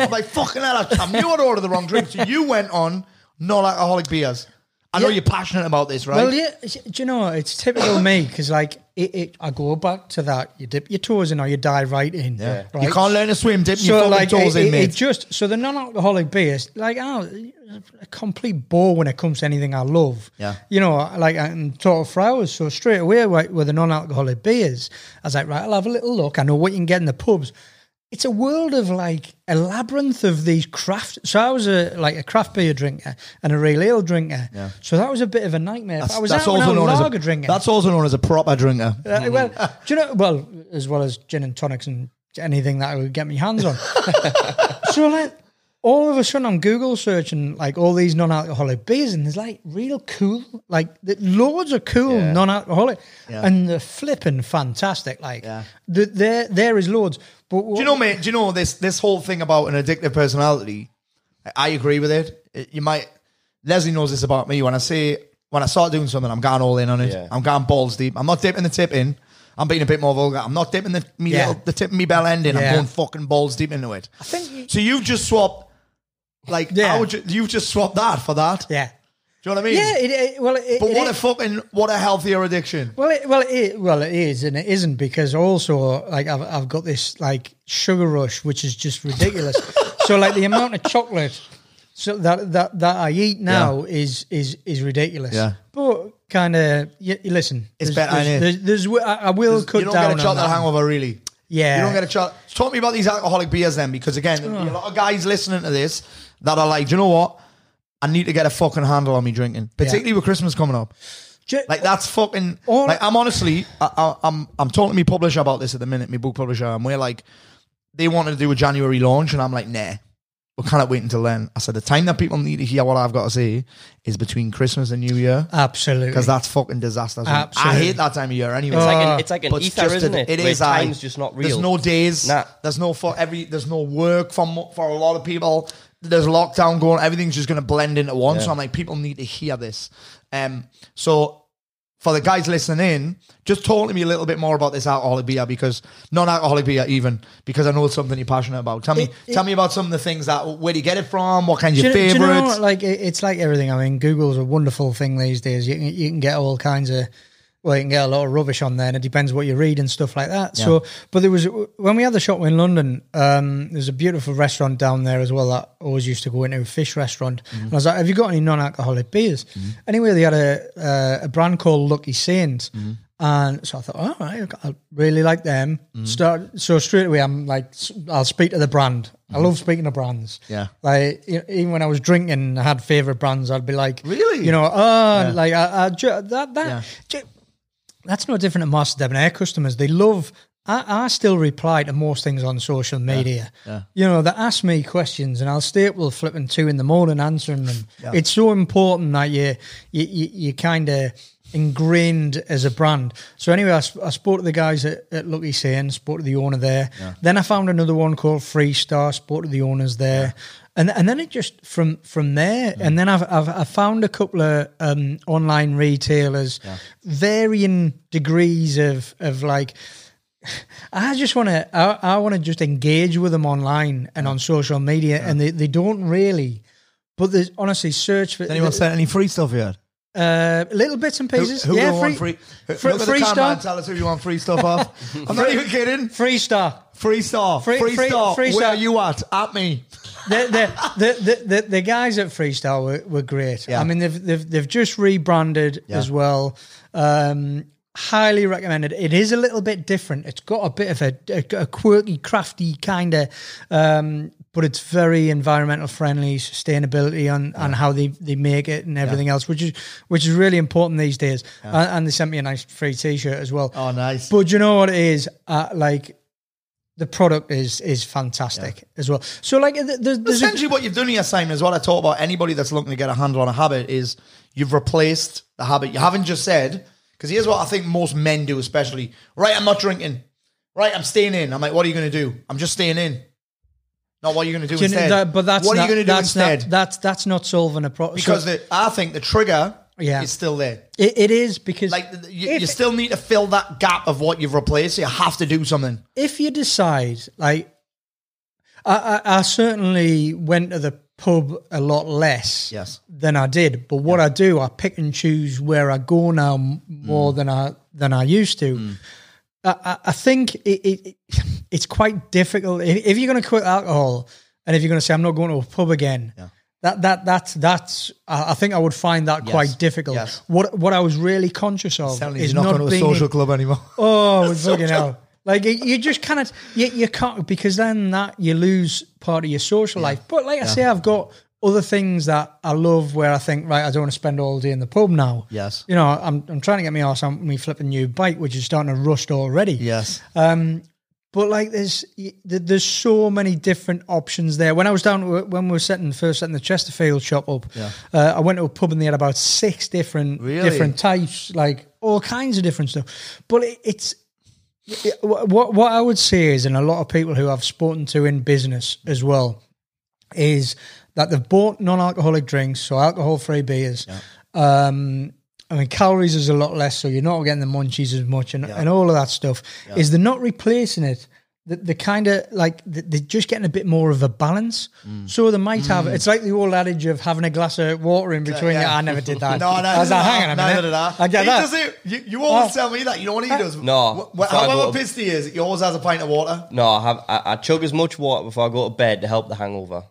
I'm like fucking hell. I knew I'd ordered the wrong drink. So you went on non-alcoholic beers. I know Yeah. you're passionate about this, right? Well, yeah, do you know it's typical me because like it, it, I go back to that. You dip your toes in or you dive right in. Yeah. right? You can't learn to swim dipping So your like toes it, in, mate. it just so the non-alcoholic beers like oh, a complete bore when it comes to anything I love. Yeah. you know, like and total hours, So straight away right, with the non-alcoholic beers, I was like, right, I'll have a little look. I know what you can get in the pubs. It's a world of like a labyrinth of these craft. So I was a like a craft beer drinker and a real ale drinker. Yeah. So that was a bit of a nightmare. that's, I was that's out also known as lager a drinking. That's also known as a proper drinker. Uh, well, do you know? Well, as well as gin and tonics and anything that I would get my hands on. so like, all of a sudden, I'm Google searching like all these non-alcoholic beers, and there's like real cool, like loads of cool Yeah. non-alcoholic, Yeah. and they're flipping fantastic. Like, Yeah. th- there there is loads. But Do you know, mate? Do you know this this whole thing about an addictive personality? I- agree with it. It- You might. Leslie knows this about me. When I say when I start doing something, I'm going all in on it. Yeah. I'm going balls deep. I'm not dipping the tip in. I'm being a bit more vulgar. I'm not dipping the me Yeah. little, the tip of me bell end in. I'm going fucking balls deep into it. I think you- So you've just swapped. Like, Yeah. how would you, you've just swapped that for that. yeah, Do you know what I mean? yeah. It, it, well, it, But what a fucking what a healthier addiction. Well, it, well, it, well, it is, and it isn't because also like I've I've got this like sugar rush, which is just ridiculous. so like the amount of chocolate so that that that I eat now is is is ridiculous. Yeah. but kind of you listen. It's there's, better, there's, innit? there's, there's, I will cut you don't down get a chocolate hangover, really. Yeah. You don't get a chocolate. Talk to me about these alcoholic beers then, because again, there'll a oh. lot of guys listening to this that are like, do you know what? I need to get a fucking handle on me drinking, particularly with Christmas coming up. Ju- Like that's fucking. All- like I'm honestly, I, I, I'm I'm talking to my publisher about this at the minute, my book publisher, and we're like, they wanted to do a January launch, and I'm like, nah, we cannot wait until then. I said the time that people need to hear what I've got to say is between Christmas and New Year, absolutely because that's fucking disaster. zone. I Absolutely. hate that time of year anyway. It's like an, oh. it's like an But ether, isn't a- it? It Where is. aye. time's just not real. There's no days. Nah. There's no for every. There's no work for mo- for a lot of people. There's lockdown going. Everything's just going to blend into one. So I'm like, people need to hear this. Um. So for the guys listening in, just talk to me a little bit more about this alcoholic beer because non-alcoholic beer even because I know it's something you're passionate about. Tell me, It- it- tell me about some of the things that where do you get it from? What kind of Do your you, you know, like it- it's like everything. I mean, Google's a wonderful thing these days. You can, you can get all kinds of well, you can get a lot of rubbish on there, and it depends what you read and stuff like that. So, but there was when we had the shop in London. Um, there's a beautiful restaurant down there as well that I always used to go into a fish restaurant. Mm-hmm. And I was like, "Have you got any non-alcoholic beers?" Mm-hmm. Anyway, they had a uh, a brand called Lucky Saint, mm-hmm. And so I thought, all right, I really like them. Start so straight away, I'm like, "I'll speak to the brand. I love speaking to brands. Yeah. like you know, even when I was drinking, I had favorite brands. I'd be like, Really? you know, oh, like I, I that that. Yeah. That's no different to Master Debonair customers. They love. I, I still reply to most things on social media. yeah. You know, they ask me questions and I'll stay up till flipping two in the morning answering them. It's so important that you you you, you kind of ingrained as a brand. So anyway, I, I spoke to the guys at, at Lucky Saint, spoke to the owner there. Then I found another one called Freestar, spoke to the owners there. And, and then it just from from there, and then I've, I've I found a couple of um, online retailers, varying degrees of of like I just want to. I, I want to just engage with them online and on social media, and they, they don't really. But there's honestly search for anyone sent any free stuff yet? Uh, little bits and pieces. who yeah, do you free, free? fr- Look at the free camera star, and tell us who you want free stuff off. I'm not even kidding. free star. Free star. Free- Free, free- star. free Where star. are you at? At me. the, the, the, the, the, the guys at Freestar were, were great. Yeah. I mean, they've, they've, they've just rebranded Yeah. as well. Um, highly recommended. It is a little bit different. It's got a bit of a, a, a quirky, crafty kind of, um, but it's very environmental friendly, sustainability on, on how they, they make it and everything else, which is which is really important these days. And, and they sent me a nice free T-shirt as well. Oh, nice. But you know what it is? Uh, like the product is is fantastic as well. So like, th- there's, there's a- Essentially, what you've done here, Simon, is what I talk about. Anybody that's looking to get a handle on a habit is you've replaced the habit. You haven't just said because here's what I think most men do, especially. Right, I'm not drinking. Right, I'm staying in. I'm like, what are you going to do? I'm just staying in. Not what you're you going to do know instead. that- but that's what not, are you going to do that's instead? Not, that's that's not solving a problem because the, I think the trigger Yeah. is still there. it, it is because Like you, you still need to fill that gap of what you've replaced. You have to do something. if you decide like I, I, I certainly went to the pub a lot less Yes. than I did. But what I do, I pick and choose where I go now more Mm. than I than I used to. I, I, I think it, it, it it's quite difficult if, if you're going to quit alcohol and if you're going to say I'm not going to a pub again. That that that's that's I think I would find that quite difficult. Yes. What what I was really conscious of Telling is not, not going to a social club anymore. Oh, fucking hell. Like you- just cannot, you, you can't because then that you lose part of your social life. But like I say, I've got other things that I love where I think right, I don't want to spend all day in the pub now. Yes. you know, I'm I'm trying to get my arse on me flipping new bike, which is starting to rust already. Yes. But like, there's there's so many different options there. When I was down when we were setting first setting the Chesterfield shop up, uh, I went to a pub and they had about six different Really? different types, like all kinds of different stuff. But it, it's it- what what I would say is, and a lot of people who I've spoken to in business as well, is that they've bought non-alcoholic drinks, so alcohol-free beers. Um, I mean, calories is a lot less, so you're not getting the munchies as much, and, and all of that stuff. Is they're not replacing it. The, the kind of like they're just getting a bit more of a balance. Mm. So they might have. It's like the old adage of having a glass of water in between. Yeah. you. I never did that. No, no, I was no, like, hang on a neither minute. did I. I get he that. does it. You, you always Oh. tell me that. You know what he does? No, Wh- wh- I however go pissed he is, he always has a pint of water. No, I have. I, I chug as much water before I go to bed to help the hangover.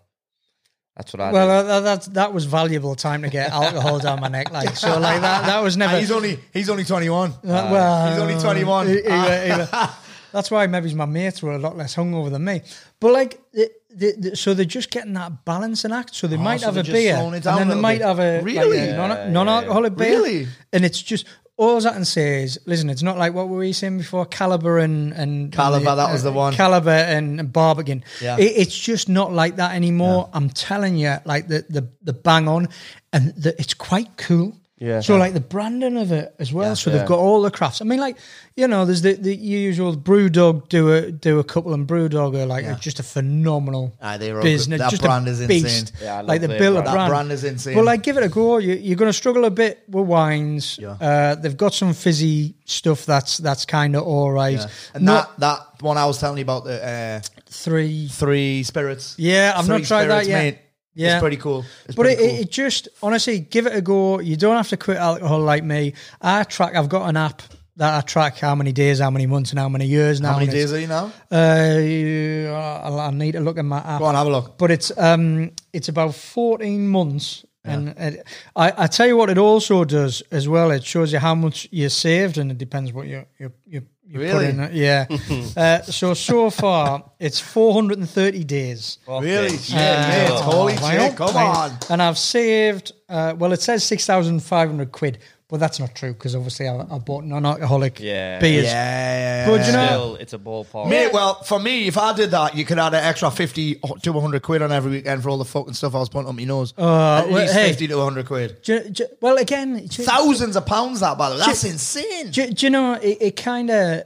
That's what I Well, do. uh, that that was valuable time to get alcohol down my neck, like so. Like that, that was never. And he's only he's only twenty one. Uh, well, he's only 21. he- he- he- that's why maybe my mates were a lot less hungover than me. But like, the, the, the, so they're just getting that balancing act. So they might Oh, so have a beer, and then they might bit. have a Really? a non, non-alcoholic beer, Really? and it's just. All I can say is, listen, it's not like what were we saying before? Kaliber and and Kaliber, and that was the uh, one. Kaliber and, and Barbican. Yeah. It, it's just not like that anymore. I'm telling you, like the the the bang on, and the, it's quite cool. Yeah. So like the branding of it as well. so Yeah. they've got all the crafts. I mean, like you know, there's the, the usual Brewdog do a do a couple, and Brewdog are like just a phenomenal Ah, they're all business. good. That just brand a is beast. insane. Yeah, I like the built brand. Brand. brand is insane. But like, give it a go. You, you're going to struggle a bit with wines. Yeah. Uh, they've got some fizzy stuff that's that's kind of all right. Yeah. And Not that that one I was telling you about the uh, three. three spirits. Yeah, I've Three not tried that yet. mate. Yeah. it's pretty cool. It's But it, cool. it, just honestly give it a go. You don't have to quit alcohol like me. I track. I've got an app that I track how many days, how many months, and how many years now. How many and days are you now? Uh, I'll- I need to look at my app. Go on, have a look. But it's um, it's about fourteen months And it, I, I tell you what, it also does as well. It shows you how much you saved, and it depends what you you you, you put Really? in. it. Yeah. uh, so so far, it's 430 days. Really? Okay. Yeah, mate. Oh, Holy shit. Come on. And I've saved. Uh, well, it says 6,500 quid, but that's not true because obviously I, I bought non-alcoholic Yeah. beers. Yeah, yeah, But you know, Still, it's a ballpark. Mate, well, for me, if I did that, you could add an extra 50 to 100 quid on every weekend for all the fucking stuff I was putting up my nose. Uh, At well, least hey. 50 to 100 quid. do, do, well, again, do, Thousands of pounds, that, by the way. That's Ju- insane. do, do you know it, it kind of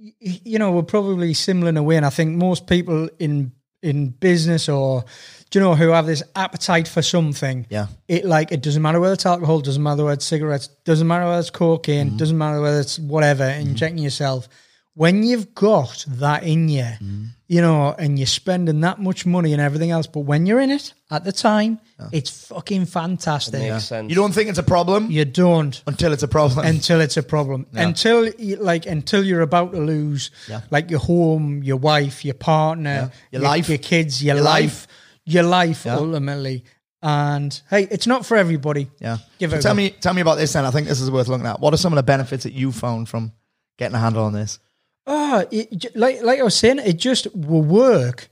you know we're probably similar in a way and i think most people in in business or do you know who have this appetite for something Yeah. it like it doesn't matter whether it's alcohol doesn't matter whether it's cigarettes doesn't matter whether it's cocaine Mm-hmm. doesn't matter whether it's whatever injecting yourself when you've got that in you Mm-hmm. you know and you're spending that much money and everything else but when you're in it at the time it's fucking fantastic Makes sense. You don't think it's a problem you don't until it's a problem. until it's a problem. Until you, like until you're about to lose Yeah. like your home, your wife, your partner, Your life. your kids, your, Your life, life. Your life Yeah. ultimately. And hey, it's not for everybody. yeah. Give So it tell me, tell me about this then. I think this is worth looking at. What are some of the benefits that you found from getting a handle on this? Oh, it, like like I was saying, it just will work.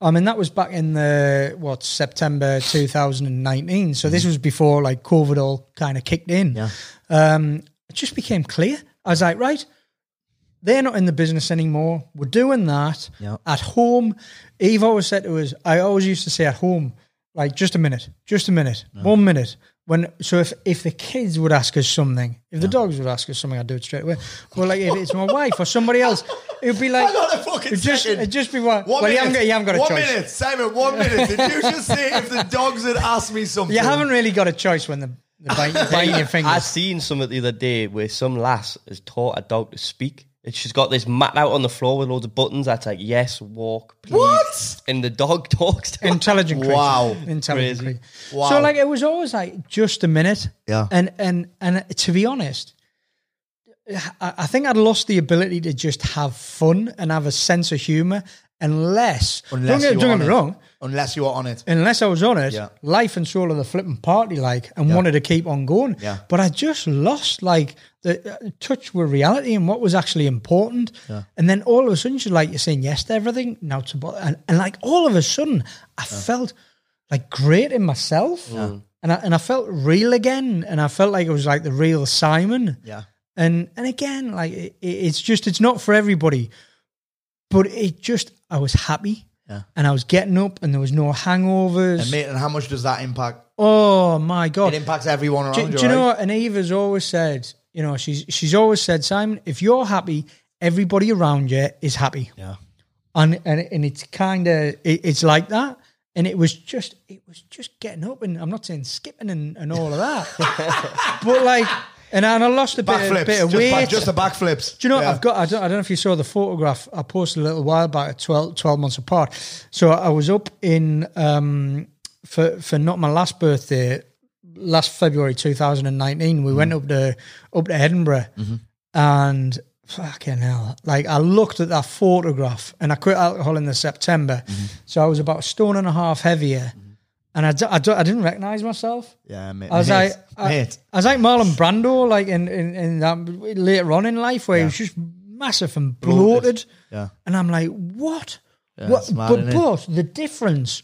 I mean, that was back in the what September 2019. So this was before like COVID all kind of kicked in. Yeah. Um, it just became clear. I was like, right, they're not in the business anymore. We're doing that Yeah. at home. Eve always said to us, I always used to say at home, like just a minute, just a minute, one minute. When so if if the kids would ask us something, if the dogs would ask us something, I'd do it straight away. But like if it's my wife or somebody else, it would be like Hang on a fucking it'd just second. it'd just be one. One well, you minute. haven't got you haven't got a one choice. minute, Simon. One minute. Did you just say if the dogs had asked me something? You haven't really got a choice when the the bite, biting your fingers. I fingers. seen something the other day where some lass has taught a dog to speak. And she's got this mat out on the floor with loads of buttons that's like yes, walk, please. What? And the dog talks to her. Intelligent creature. Wow. Intelligent Crazy. creature. Wow. So like it was always like just a minute. Yeah. And and and to be honest, I, I think I'd lost the ability to just have fun and have a sense of humor unless, Unless don't get, don't get me on it. wrong. Unless you were on it. Unless I was on it, Yeah. life and soul of the flipping party, like, and wanted to keep on going. Yeah. But I just lost, like, the uh, touch with reality and what was actually important. Yeah. And then all of a sudden, she's like, you're saying yes to everything. Now to, and, and like, all of a sudden, I felt like great in myself. And I, and I felt real again. And I felt like it was like the real Simon. Yeah. And and again, like it, it's just it's not for everybody, but it just I was happy, Yeah. and I was getting up, and there was no hangovers. And mate, and how much does that impact? oh my god! It impacts everyone around do, you. do you know right? what? And Eva's always said, you know, she's she's always said, Simon, if you're happy, everybody around you is happy, Yeah. and and and it's kind of it, it's like that. And it was just, it was just getting up, and I'm not saying skipping and, and all of that, but like, and, and I lost a bit, Backflips. bit of just, weight. back, just the backflips. Do you know, Yeah. I've got, I don't, I don't know if you saw the photograph I posted a little while back, 12, 12 months apart. So I was up in, um, for, for not my last birthday, last February 2019, we went mm-hmm. up to, up to Edinburgh mm-hmm. and fucking hell, like I looked at that photograph and I quit alcohol in the September. Mm-hmm. So I was about a stone and a half heavier. And I, d- I, d- I didn't recognize myself. Yeah, mate. I was mate, like, I, mate. I was like Marlon Brando, like in, in, in that later on in life, where he was just massive and bloated. Yeah. And I'm like, what? Yeah, what? mad, but but the difference,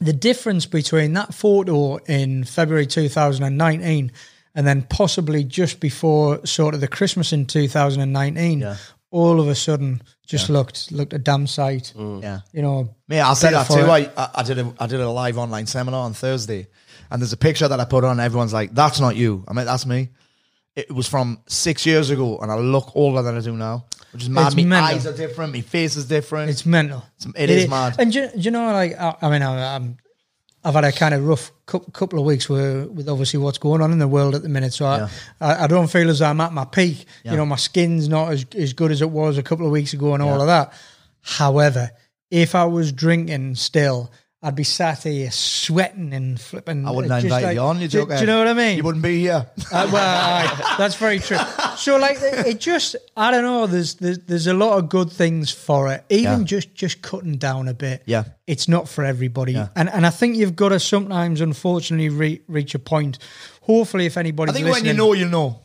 the difference between that photo in February 2019 and then possibly just before sort of the Christmas in 2019, Yeah. All of a sudden just looked looked a damn sight. Mm. Yeah. You know, Mate, I'll say better that too. I, I, I did a I did a live online seminar on Thursday, and there's a picture that I put on. Everyone's like, "That's not you." I mean, that's me. It was from six years ago, and I look older than I do now, which is mad. It's My mental. eyes are different. My face is different. It's mental. It is mad. And do, you- do you know, like, I, I mean, I, I'm, I've had a kind of rough cou- couple of weeks with, with obviously what's going on in the world at the minute. So Yeah. I, I, I don't feel as I'm at my peak. Yeah. You know, my skin's not as, as good as it was a couple of weeks ago and all of that. However, if I was drinking still, I'd be sat here sweating and flipping. I wouldn't just invite like- you on. You do, joking? do you know what I mean? You wouldn't be here. Uh, well, aye, that's very true. So, like, it, it just, I don't know. There's, there's, there's a lot of good things for it. Even Yeah. just, just cutting down a bit. Yeah. it's not for everybody. Yeah. And, and I think you've got to sometimes, unfortunately, re- reach a point. Hopefully, if anybody, I think when you know, you know.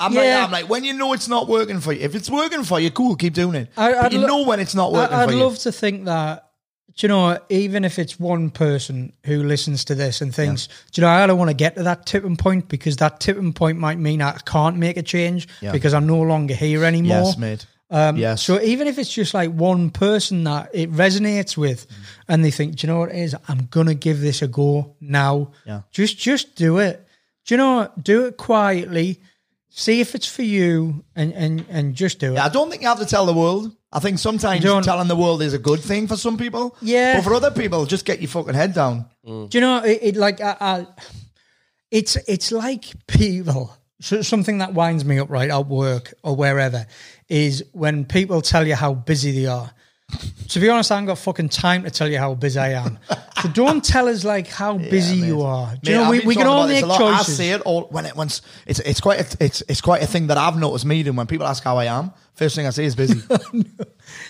I'm like, Yeah. I'm like, when you know it's not working for you. If it's working for you, cool, keep doing it. I- but you lo- know when it's not working I, I'd love you. to think that. Do you know, even if it's one person who listens to this and thinks, do you know, I don't want to get to that tipping point because that tipping point might mean I can't make a change Yeah. because I'm no longer here anymore. Yes, mate. Um, Yes. So even if it's just like one person that it resonates with, and they think, do you know what it is? I'm gonna give this a go now. Yeah. Just just do it. Do you know? what? Do it quietly. See if it's for you, and and and just do it. Yeah, I don't think you have to tell the world. I think sometimes You don't- telling the world is a good thing for some people. Yeah. But for other people, just get your fucking head down. Mm. Do you know? It, it like I, I, it's it's like people. So something that winds me up right at work or wherever is when people tell you how busy they are. To be honest, I haven't got fucking time to tell you how busy I am. So don't tell us like how busy you are. Do you Mate, know we, we can all make choices. I say it all when it once it's it's quite a, it's it's quite a thing that I've noticed me doing when people ask how I am. First thing I say is busy.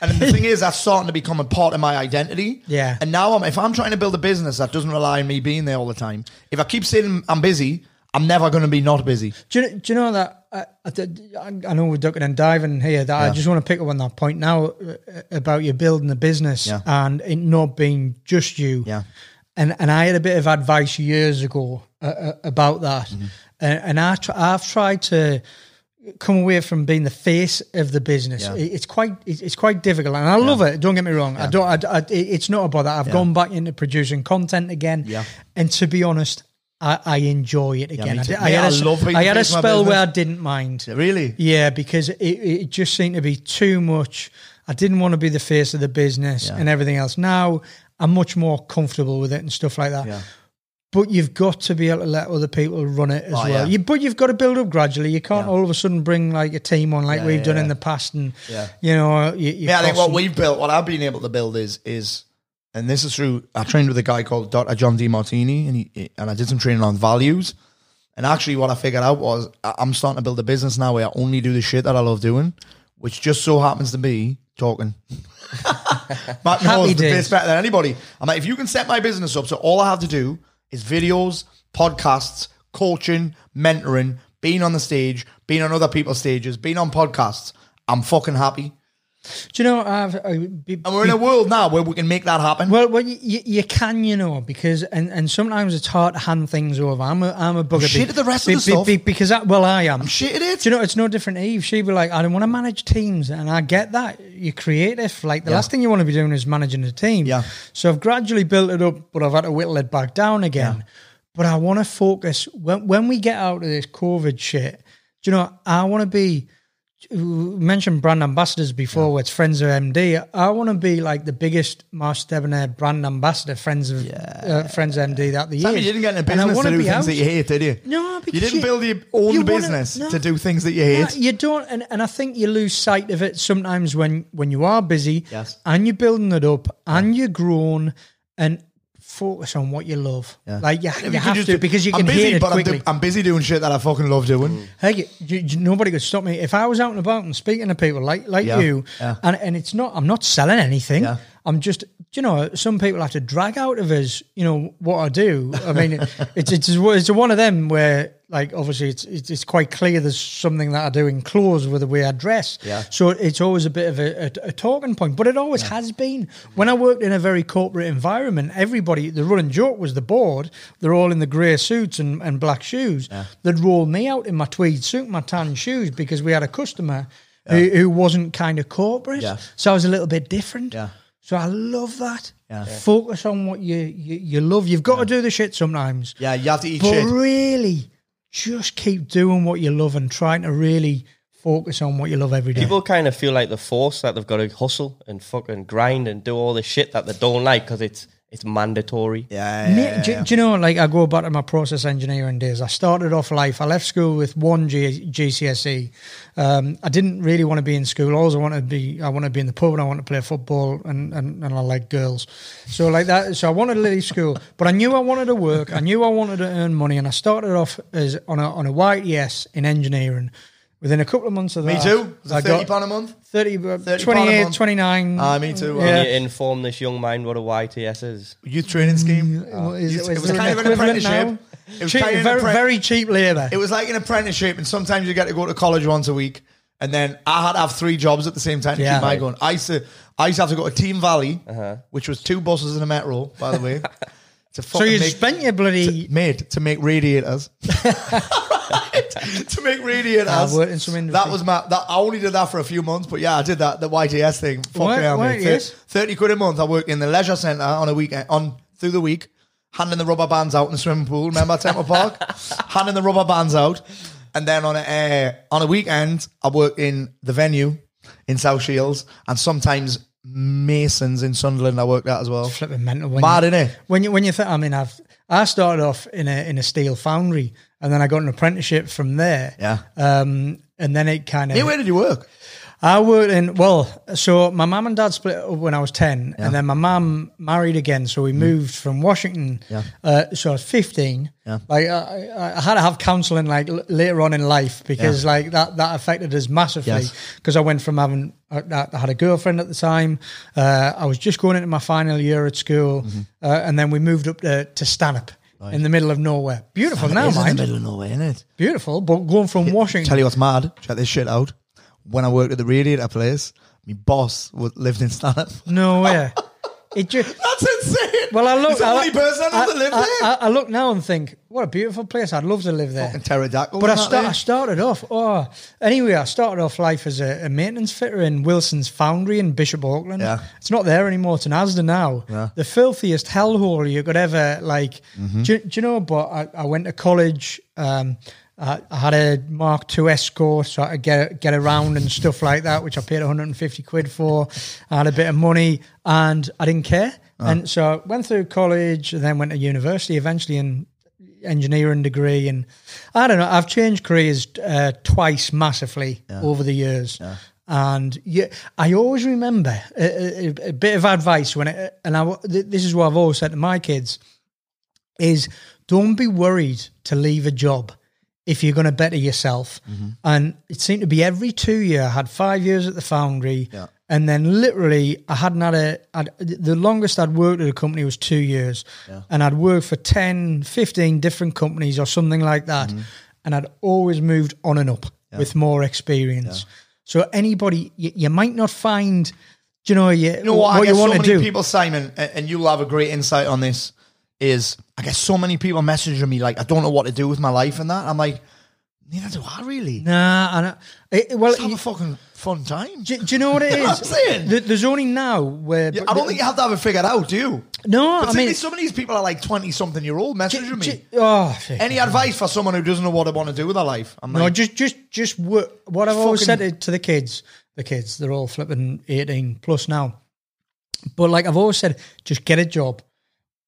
and the thing is, that's starting to become a part of my identity. Yeah. And now, I'm, if I'm trying to build a business that doesn't rely on me being there all the time, if I keep saying I'm busy, I'm never going to be not busy. Do you, do you know that? I, I, I know we're ducking and diving here. That I just want to pick up on that point now uh, about you building a business Yeah. and it not being just you. Yeah. And and I had a bit of advice years ago uh, uh, about that, Mm-hmm. and, and I tr- I've tried to come away from being the face of the business. Yeah. It- It's quite it's quite difficult, and I love it. Don't get me wrong. I don't. I, I, it's not about that. I've gone back into producing content again. Yeah. And to be honest. I, I enjoy it again. I, I had a, love I had a face of my spell where I didn't mind. Really? Yeah, because it, it just seemed to be too much. I didn't want to be the face of the business Yeah. and everything else. Now I'm much more comfortable with it and stuff like that. But you've got to be able to let other people run it as Oh, well. yeah. You, but you've got to build up gradually. You can't Yeah. all of a sudden bring like a team on like Yeah, we've done in the past, and Yeah. you know, you, Yeah, I think what we've built, what I've been able to build is is, and this is through. I trained with a guy called Dr. John Demartini, and he and I did some training on values. And actually, what I figured out was I'm starting to build a business now where I only do the shit that I love doing, which just so happens to be talking. Matt knows the bits better than anybody. I'm like, if you can set my business up, so all I have to do is videos, podcasts, coaching, mentoring, being on the stage, being on other people's stages, being on podcasts. I'm fucking happy. Do you know? I've, I, be, And we're in a world now where we can make that happen. Well, well, you, you can, you know, because and, and sometimes it's hard to hand things over. I'm a I'm a bugger. shit be- at the rest of the be- stuff. be- because I, well, I am. shit at it. Do you know? It's no different. Eve, she'd be like, I don't want to manage teams, and I get that. You're creative. Like the Yeah. last thing you want to be doing is managing a team. Yeah. So I've gradually built it up, but I've had to whittle it back down again. But I want to focus when when we get out of this COVID shit. Do you know? I want to be we mentioned brand ambassadors before, where it's Friends of MD. I want to be like the biggest Master Debonair brand ambassador, Friends of uh, Friends of MD that the year. you didn't get in a business wanna do things out. that you hate, did you? No, you didn't build your own you wanna- business no. to do things that you hate. No, you don't, and, and I think you lose sight of it sometimes when when you are busy, Yes. and you're building it up, and you're grown, and focus on what you love. Yeah. Like you, you, You have could to because you I'm can busy, hate it but I'm, quickly. do- I'm busy doing shit that I fucking love doing. Mm. Hey, you, you- you- nobody could stop me if I was out and about and speaking to people like like Yeah, you. yeah. And and it's not. I'm not selling anything. Yeah. I'm just. You know, some people have to drag out of us. You know what I do. I mean, it's it's it's one of them where like obviously it's it's, it's quite clear there's something that I do in clothes with the way I dress. Yeah. So it's always a bit of a, a, a talking point, but it always has been. When I worked in a very corporate environment, everybody, the running joke was the board. They're all in the grey suits and, and black shoes. They'd roll me out in my tweed suit, my tan shoes, because we had a customer who, who wasn't kind of corporate. Yeah. So I was a little bit different. Yeah. So I love that. Yeah. Focus on what you, you, you love. You've got to do the shit sometimes. Yeah, you have to eat shit. But shit. really, just keep doing what you love and trying to really focus on what you love every day. People kind of feel like the force that they've got to hustle and fucking grind and do all the shit that they don't like because it's it's mandatory. Yeah, Mate, do, do you know, like I go back to my process engineering days. I started off life. I left school with one G, GCSE. Um, I didn't really want to be in school. All I wanted to be, I wanted to be in the pub and I wanted to play football and, and, and I like girls. So like that. So I wanted to leave school, but I knew I wanted to work. I knew I wanted to earn money, and I started off as on a on a YTS in engineering. Within a couple of months of that, Me too. Was I it got thirty pound a month? 30, uh, 30 28, month. 29. Ah, me too. Can Yeah. you inform this young mind what a YTS is? Youth training scheme. Uh, is- Youth- is it was there kind of an apprenticeship. now? It was Cheap- kind of very, appren- very cheap labour. It was like an apprenticeship, and sometimes you get to go to college once a week. And then I had to have three jobs at the same time to Yeah. keep my going. I used to, I used to have to go to Team Valley, Uh-huh. which was two buses and a metro, by the way. to So you make, spent your bloody. made to make radiators. to make radiators. I've worked in some industry. That was my. That, I only did that for a few months, but yeah, I did that. The YTS thing. Fucking What- hell, mate. YTS? Thir- Thirty quid a month. I worked in the leisure centre on a weekend on through the week, handing the rubber bands out in the swimming pool. Remember Temple Park? handing the rubber bands out, and then on a uh, on a weekend, I worked in the venue in South Shields, and sometimes Masons in Sunderland. I worked at as well. flipping mental. When Mad, you, innit? When you when you think, I mean, I've I started off in a in a steel foundry, and then I got an apprenticeship from there. Yeah. Um, and then it kind Hey, of. where did you work? I worked in well, so my mum and dad split up when I was ten, and then my mum married again, so we moved from Washington. Mm. Yeah. Uh, so I was fifteen. Yeah. Like I, I- had to have counselling like l- later on in life because like that that affected us massively Yes. because I went from having I, I had a girlfriend at the time. Uh, I was just going into my final year at school, Mm-hmm. uh, and then we moved up to to Stanhope. In the middle of nowhere, beautiful now, It's in the middle of nowhere, isn't it? Beautiful, but going from Washington, Tell you what's mad. Check this shit out. When I worked at the radiator place, my boss was, lived in Stanhope. no way. It just That's insane. Well, I look. I, only person I that lived I, there. I, I look now and think, what a beautiful place. I'd love to live there. Fucking pterodactyl. But I, start, I started off. Oh, anyway, I started off life as a, a maintenance fitter in Wilson's Foundry in Bishop Auckland. Yeah. it's not there anymore. It's an Asda now. Yeah. Mm-hmm. The filthiest hellhole you could ever like. Do, do you know? But I, I went to college. Um, I, I had a Mark II escort, so I could get get around and stuff like that, which I paid 150 quid for. I had a bit of money, and I didn't care. Oh. And so I went through college, and then went to university eventually in engineering degree and I don't know I've changed careers uh, twice massively over the years and yeah I always remember a, a, a bit of advice when it, and I this is what I've always said to my kids is don't be worried to leave a job if you're going to better yourself. Mm-hmm. And it seemed to be every two year I had five years at the foundry. Yeah. and then literally I hadn't had a I'd, the longest I'd worked at a company was two years. And I'd worked for 10 15 different companies or something like that. Mm-hmm. And I'd always moved on and up with more experience. So anybody you, you might not find do you know you, You know what? What you want so to many do. people, Simon, and, and you'll have a great insight on this. Is I guess so many people messaging me like I don't know what to do with my life and that. I'm like, neither do I really. nah and I, it, well Just have you- a fucking fun time. do, do you know what it is? Know I'm saying? There- There's only now where Yeah, I don't think you have to have it figured out, do you? no, I mean, some of these people are like twenty something year old messaging me. J- oh, Any advice for someone who doesn't know what they want to do with their life? I'm no, just just just what, what I've always said to to the kids. The kids, they're all flipping eighteen plus now. But like I've always said, just get a job,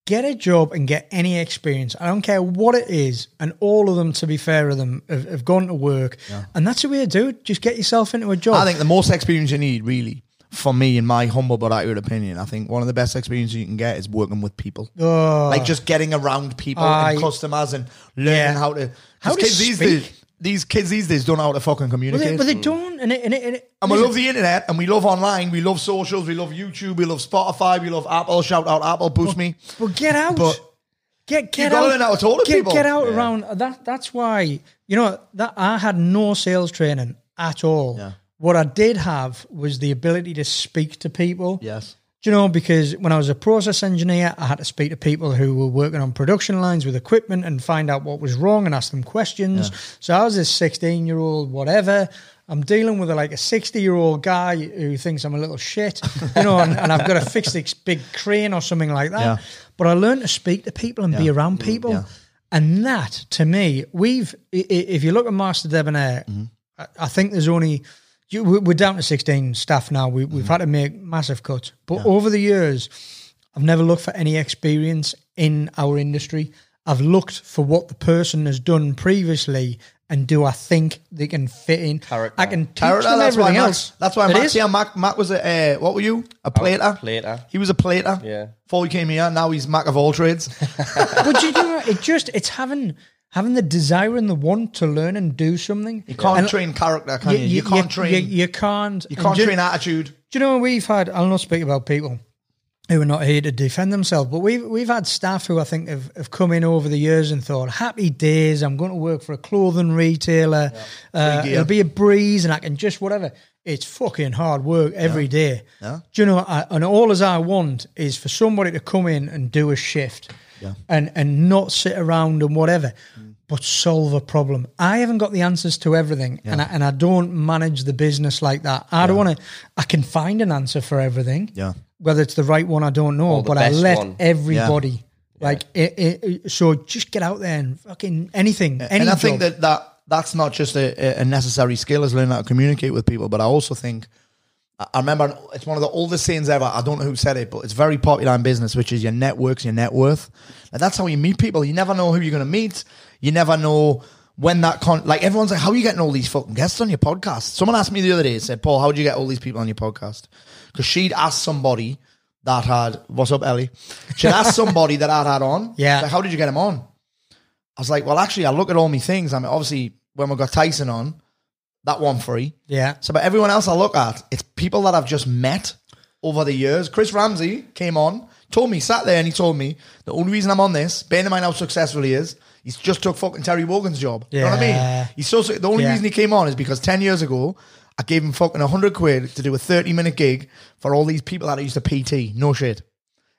get a job, and get any experience. I don't care what it is, and all of them, to be fair of them, have, have gone to work, and that's the way to do it. Just get yourself into a job. I think the most experience you need, really, for me, in my humble but accurate opinion, I think one of the best experiences you can get is working with people. like just getting around people Aye. and customers and learning Yeah. how to. How to these speak. days, these kids these days don't know how to fucking but communicate. they, but they don't, and it, and it, and it, and we love the internet, and we love online, we love socials, we love YouTube, we love Spotify, we love Apple. Shout out Apple, boost me. Well, get out. But get get gotta out. learn how to talk to get, people. Get out Yeah. around. That that's why you know that I had no sales training at all. Yeah. What I did have was the ability to speak to people. Yes. Do you know, because when I was a process engineer, I had to speak to people who were working on production lines with equipment and find out what was wrong and ask them questions. So I was this 16 year old, whatever. I'm dealing with a, like a 60 year old guy who thinks I'm a little shit, you know, and, and I've got to fix this big crane or something like that. Yeah. But I learned to speak to people and be around people. Yeah. And that, to me, we've, if you look at Master Debonair, Mm-hmm. I think there's only, you, we- we're down to 16 staff now. We, Mm-hmm. we've had to make massive cuts. But over the years, I've never looked for any experience in our industry. I've looked for what the person has done previously and do I think they can fit in? Character. I can teach Character, them that's why everything Mac, else. That's why is. yeah, Mac, Mac was a, uh, what were you? A plater? plater. He was a plater. Yeah. Before he came here, now he's Mac of all trades. but you know, it just it's having having the desire and the want to learn and do something. You can't And train character, can you? You, can't train. You, You, you can't. You can't train attitude. Do you know we've had? I'll not speak about people who are not here to defend themselves, but we've we've had staff who I think have, have come in over the years and thought, "Happy days! I'm going to work for a clothing retailer. Uh, it'll be a breeze, and I can just whatever." It's fucking hard work every day. Yeah. Do you know? I, and all as I want is for somebody to come in and do a shift, Yeah. and and not sit around and whatever. Mm. But solve a problem. I haven't got the answers to everything, and I, and I don't manage the business like that. I don't want to. I can find an answer for everything Yeah. whether it's the right one, I don't know. But I let one. everybody like it, it, So just get out there and fucking anything. Any and I think that, that that's not just a, a necessary skill is learning how to communicate with people, but I also think I- remember it's one of the oldest sayings ever. I don't know who said it, but it's very popular in business, which is your network's your net worth. And that's how you meet people. You never know who you're going to meet. You never know when that con like everyone's like, how are you getting all these fucking guests on your podcast? Someone asked me the other day, said, Paul, how did you get all these people on your podcast? Because she'd asked somebody that had what's up, Ellie? She'd asked somebody that I'd had on. Yeah. like, how did you get him on? I was like, well, actually, I look at all my things. I mean, obviously, when we got Tyson on, that one free. yeah, So, but everyone else I look at, it's people that I've just met over the years. Chris Ramsey came on, told me, sat there, and he told me the only reason I'm on this, bearing in mind how successful he is, he's just took fucking Terry Wogan's job. You know what I mean? He's so the only Yeah. reason he came on is because ten years ago. I gave him fucking 100 quid to do a 30 minute gig for all these people that I used to PT. No shit.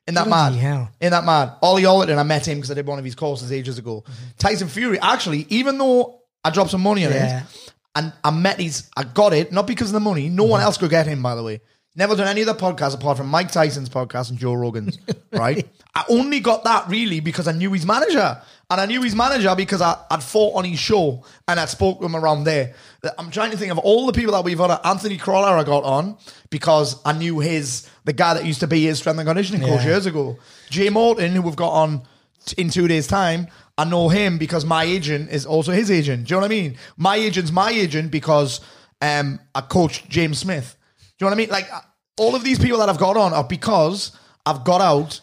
In that Bloody mad. hell. In that mad. Ollie Ollerton, I met him because I did one of his courses ages ago. Mm-hmm. Tyson Fury, actually, even though I dropped some money on Yeah. it, and I met his, I got it, not because of the money. No one mm-hmm. else could get him, by the way. Never done any other podcasts apart from Mike Tyson's podcast and Joe Rogan's, right? I only got that really because I knew his manager. And I knew his manager because I, I'd fought on his show and I'd spoke to him around there. I'm trying to think of all the people that we've had. Anthony Crolla I got on because I knew his, the guy that used to be his strength and conditioning coach Yeah. years ago. Jay Morton, who we've got on t- in two days' time, I know him because my agent is also his agent. Do you know what I mean? My agent's my agent because um, I coached James Smith. Do you know what I mean? Like uh, all of these people that I've got on are because I've got out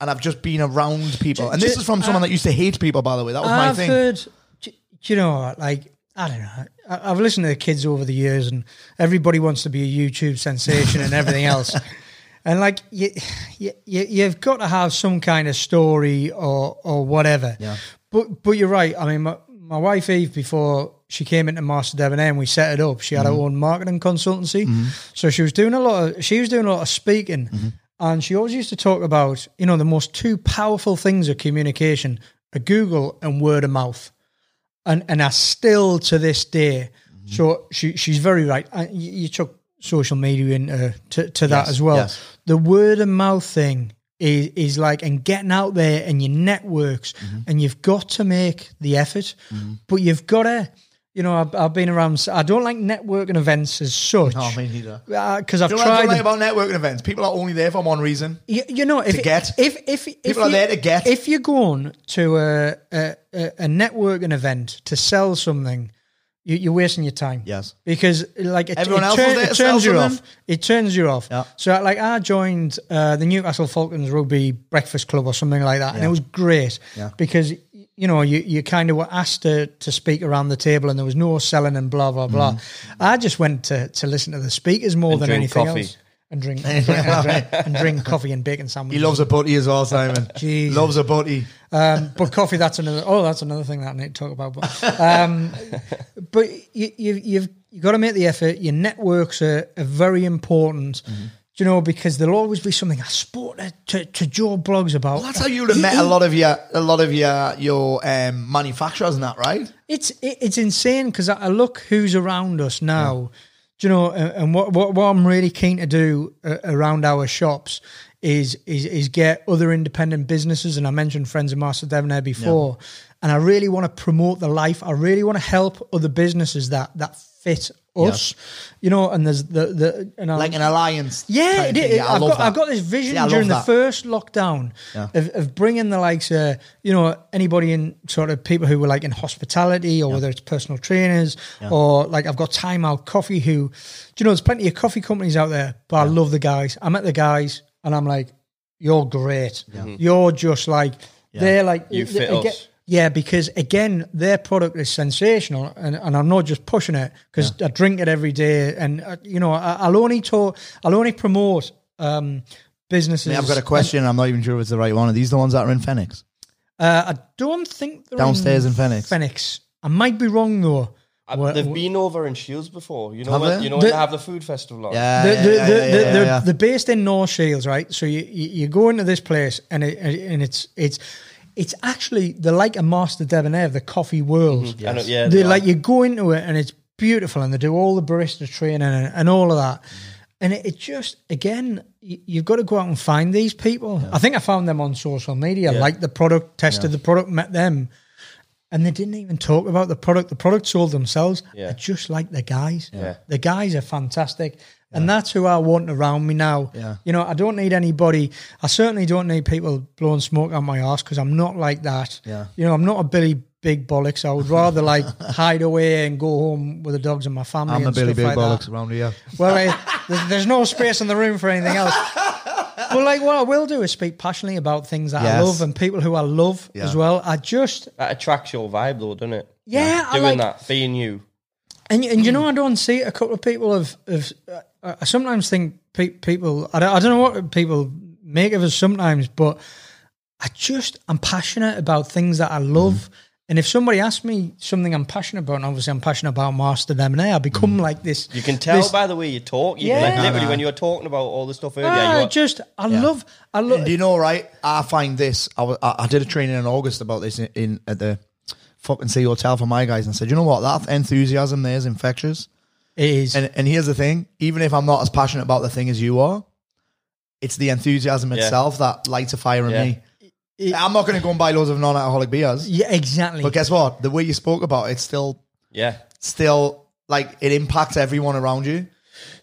and I've just been around people. And this is from someone that used to hate people, by the way. That was my I've thing. heard. Do you know what? Like I don't know. I've listened to the kids over the years, and everybody wants to be a YouTube sensation and everything else. And like you, you, you, you've got to have some kind of story or or whatever. Yeah. But but you're right. I mean, my, my wife Eve before she came into Master Debonair and we set it up. She had Mm-hmm. her own marketing consultancy, so she was doing a lot of she was doing a lot of speaking, Mm-hmm. and she always used to talk about you know the most two powerful things of communication a Google and word of mouth, and and I still to this day. Mm-hmm. So she she's very right. You, you took social media into uh, to, to that Yes, as well. yes. The word of mouth thing is is like and getting out there and your networks Mm-hmm. and you've got to make the effort, mm-hmm. but you've got to. You know, I've, I've been around. I don't like networking events as such. No, me neither. Uh, because I've You know what I tried. don't like about networking events? People are only there for one reason. You, you know, if To get. if if, if People are you- there to get. If you're going to a, a a networking event to sell something, you, you're wasting your time. Yes. because like it, Everyone it, else turn- it turns you off. It turns you off. Yeah. So like I joined uh, the Newcastle Falcons Rugby Breakfast Club or something like that, and it was great Yeah. because you know you you kind of were asked to to speak around the table, and there was no selling and blah blah blah. I just went to to listen to the speakers more And than anything coffee. else. And drink, and drink, and drink, and drink coffee and bacon sandwiches. He loves a butty as well, Simon. Jesus. Loves a butty. Um, but coffee, that's another. Oh, that's another thing that I need to talk about. But, um, but you, you, you've you got to make the effort. Your networks are, are very important. Mm-hmm. You know because there'll always be something I spoke to, to, to Joe Bloggs about. Well, that's how you would have met a lot of your a lot of your your um, manufacturers and that, right? It's it, it's insane because I, I look who's around us now. Do you know? And, and what, what what I'm really keen to do uh, around our shops is is is get other independent businesses, and I mentioned friends of Master Debonair before, and I really want to promote the life. I really want to help other businesses that that fit us, you know. And there's the the and like an alliance. yeah, type it, it, I I've got. I've got this vision Yeah, during the that. first lockdown Yeah. of, of bringing the likes, uh, you know, anybody in sort of people who were like in hospitality or whether it's personal trainers or like I've got Time Out Coffee who, do you know, there's plenty of coffee companies out there, but I love the guys. I met the guys and I'm like, you're great. You're just like they're like You fit again- us. Yeah, because again, their product is sensational, and, and I'm not just pushing it because I drink it every day, and uh, you know, I, I'll only talk, I'll only promote um, businesses. I've got a question. I'm not even sure if it's the right one. Are these the ones that are in Phoenix? Uh, I don't think they're Downstairs in Phoenix. Phoenix. I might be wrong though. Uh, Well, They've well- been over in Shields before. You know Have when they? you know when The- they have the food festival on. Yeah, the, yeah, the, yeah, the, yeah, the, yeah, the, yeah. the based in North Shields, right? So you, you you go into this place and it and it's it's it's actually they're like a master debonair of the coffee world. Mm-hmm. I know- yeah, they they like you go into it and it's beautiful and they do all the barista training and, and all of that. Mm-hmm. And it, it just again, you, you've got to go out and find these people. I think I found them on social media, liked the product, tested the product, met them, and they didn't even talk about the product. The product sold themselves. Yeah. I just like the guys. Yeah. The guys are fantastic. And that's who I want around me now. Yeah. You know, I don't need anybody. I certainly don't need people blowing smoke out my ass because I'm not like that. Yeah. You know, I'm not a Billy Big Bollocks. I would rather like hide away and go home with the dogs and my family. I'm a Billy stuff Big like that. Bollocks around here. Well, eh, there's, there's no space in the room for anything else. But like, what I will do is speak passionately about things that I love and people who I love Yeah. as well. I just, That attracts your vibe, though, doesn't it? yeah, I Doing like, that, being you. And and you know, I don't see a couple of people have. of. Uh, I sometimes think pe- people. I don't, I don't know what people make of us sometimes, but I just I'm passionate about things that I love. Mm-hmm. And if somebody asks me something I'm passionate about, and obviously I'm passionate about Master M&A, I become like this. You can tell this- by the way you talk. You Yeah. like, literally, no. when you were talking about all the stuff earlier, Ah, you were, just I love I love. Do you know, right? I find this. I, I, I did a training in August about this in, in at the fucking Sea Hotel for my guys and said, you know what? That enthusiasm there is infectious. It is. And and here's the thing: even if I'm not as passionate about the thing as you are, it's the enthusiasm Yeah. itself that lights a fire in Yeah. me. It- I'm not going to go and buy loads of non-alcoholic beers, yeah, exactly. but guess what? The way you spoke about it, still, yeah. still like it impacts everyone around you.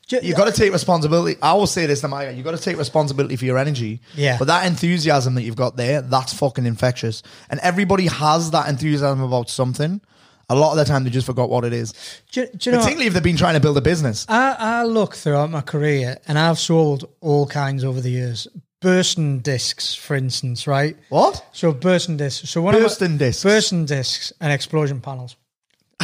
You got to take responsibility. I will say this to my guy: you got to take responsibility for your energy. Yeah. But that enthusiasm that you've got there, that's fucking infectious. And everybody has that enthusiasm about something. A lot of the time, they just forgot what it is. do, do you know? Particularly if they've been trying to build a business. I, I look throughout my career, and I've sold all kinds over the years. bursting discs, for instance, right? What? So bursting discs. So one bursting of my, discs. bursting discs and explosion panels.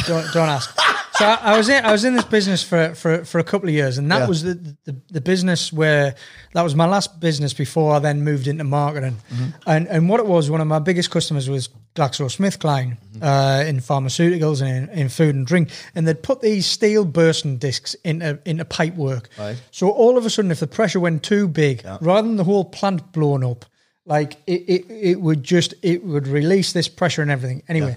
Don't, don't ask. So I, I was in I was in this business for for, for a couple of years, and that Yeah. was the, the the business where that was my last business before I then moved into marketing. Mm-hmm. And and what it was, one of my biggest customers was GlaxoSmithKline Mm-hmm. uh, in pharmaceuticals and in, in food and drink, and they'd put these steel bursting discs into into pipe work. Right. So all of a sudden, if the pressure went too big, rather than the whole plant blowing up, like it, it, it would just it would release this pressure and everything. Anyway,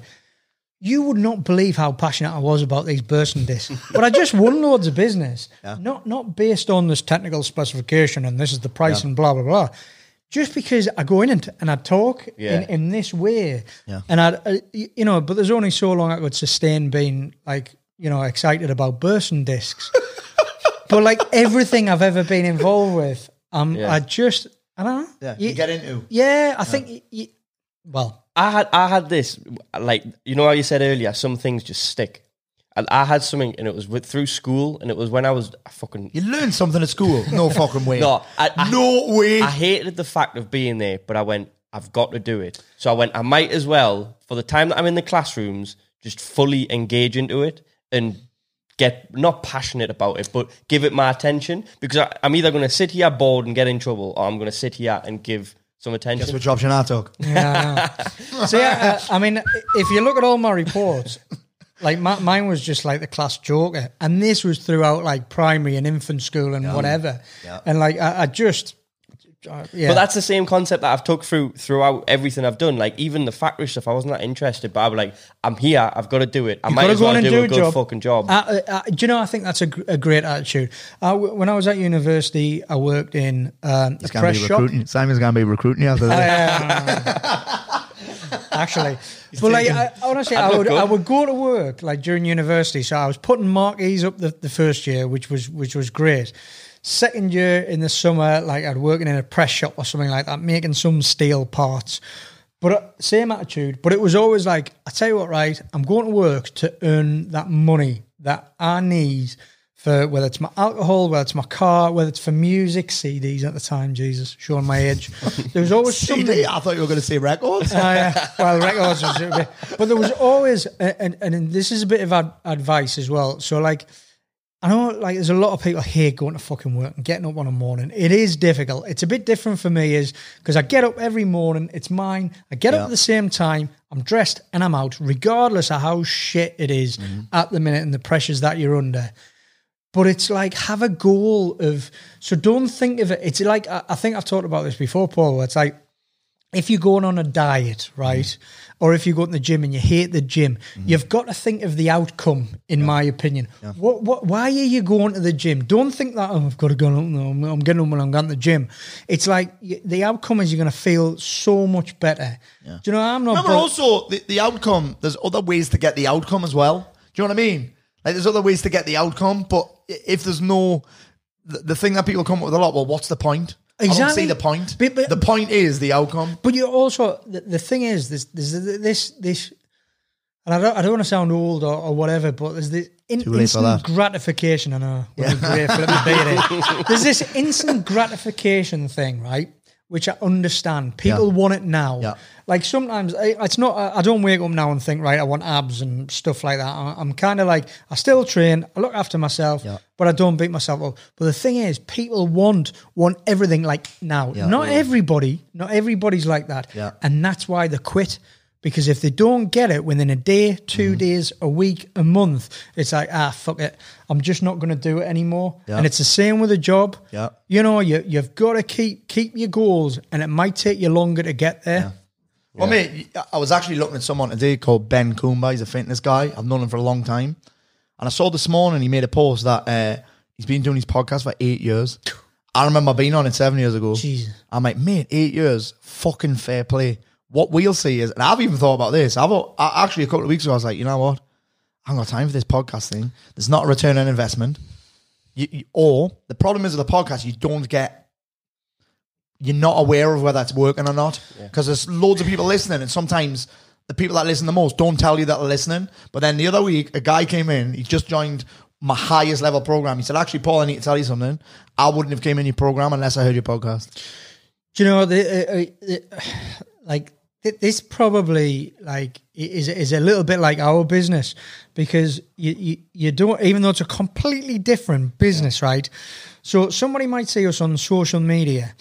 you would not believe how passionate I was about these bursting discs. but I just won loads of business, not not based on this technical specification and this is the price and blah blah blah. Just because I go in and, and I talk Yeah. in, in this way, Yeah. and I, uh, you know, but there's only so long I could sustain being like, you know, excited about bursting discs. but like everything I've ever been involved with, um, Yeah. I just, I don't know. Yeah, you get into. Yeah, I think. y y well, I had I had this like you know how you said earlier some things just stick. And I had something and it was with through school and it was when I was I fucking You learned something at school. No fucking way. no I, I, no way. I hated the fact of being there, but I went I've got to do it. So I went I might as well for the time that I'm in the classrooms just fully engage into it and get not passionate about it, but give it my attention because I, I'm either going to sit here bored and get in trouble, or I'm going to sit here and give some attention. Guess which option I took. Yeah. I so yeah, uh, I mean, if you look at all my reports, like my, mine was just like the class joker, and this was throughout like primary and infant school and whatever. Yeah. And like I, I just, yeah. But that's the same concept that I've took through throughout everything I've done. Like even the factory stuff, I wasn't that interested, but I was like, I'm here, I've got to do it. I might gotta as go well on do, and do a a good job. fucking job. Uh, uh, uh, do you know? I think that's a, a great attitude. Uh, when I was at university, I worked in um, a gonna press be shop. recruiting. Simon's gonna be recruiting you after this. actually. But like, I, honestly, I would, good. I would go to work like during university. So I was putting marquees up the, the first year, which was which was great. Second year in the summer, like I'd working in a press shop or something like that, making some steel parts. But uh, same attitude. But it was always like, I tell you what, right? I'm going to work to earn that money that I need for whether it's my alcohol, whether it's my car, whether it's for music, CDs at the time. Jesus, showing my age. There was always something. CD? I thought you were going to say records. Yeah. Well, records was but there was always, and and this is a bit of ad, advice as well. So like, I know like there's a lot of people here going to fucking work and getting up on a morning. It is difficult. It's a bit different for me, is because I get up every morning. It's mine. I get Yeah. up at the same time. I'm dressed and I'm out, regardless of how shit it is mm-hmm. at the minute and the pressures that you're under but it's like have a goal of so don't think of it it's like i, I think i've talked about this before paul it's like if you're going on a diet right mm-hmm. Or if you go to the gym and you hate the gym mm-hmm. you've got to think of the outcome in my opinion. What, what why are you going to the gym? Don't think that oh, i've got to go no, I'm, getting when i'm going to the gym. It's like the outcome is you're going to feel so much better. Do you know i'm not Remember bo- also the, the outcome, there's other ways to get the outcome as well. Do you know what I mean? Like there's other ways to get the outcome, but if there's no the, the thing that people come up with a lot, well, what's the point? I don't see the point. But- but- the point is the outcome. But you also the, the thing is this this this this, and I don't I don't want to sound old or, or whatever, but there's this in, Too late for instant gratification. I know. Yeah. Grateful at me being here. There's this instant gratification thing, right? Which I understand. People Yeah. want it now. Yeah. Like sometimes I, it's not. I don't wake up now and think, right, I want abs and stuff like that. I'm kind of like I still train. I look after myself, Yeah. but I don't beat myself up. But the thing is, people want want everything like now. Not everybody. Not everybody's like that. Yeah. And that's why they quit. Because if they don't get it within a day, 2 Mm-hmm. days, a week, a month, it's like, ah, fuck it. I'm just not going to do it anymore. Yeah. And it's the same with a job. Yeah. You know, you, you've got to keep keep your goals, and it might take you longer to get there. Well, mate, I was actually looking at someone today called Ben Coomber. He's a fitness guy. I've known him for a long time. And I saw this morning he made a post that uh, he's been doing his podcast for eight years. I remember being on it seven years ago. Jesus. I'm like, mate, eight years, fucking fair play. What we'll see is, and I've even thought about this. I've I, actually a couple of weeks ago, I was like, you know what? I haven't got time for this podcast thing. There's not a return on investment. You, you- or the problem is with the podcast, you don't get you're not aware of whether it's working or not because there's loads of people listening, and sometimes the people that listen the most don't tell you that they're listening. But then the other week, a guy came in, he just joined my highest level program. He said, "Actually, Paul, I need to tell you something. I wouldn't have came in your program unless I heard your podcast." Do you know the, uh, uh, like this probably like is is a little bit like our business because you, you you don't even though it's a completely different business, right? So somebody might see us on social media,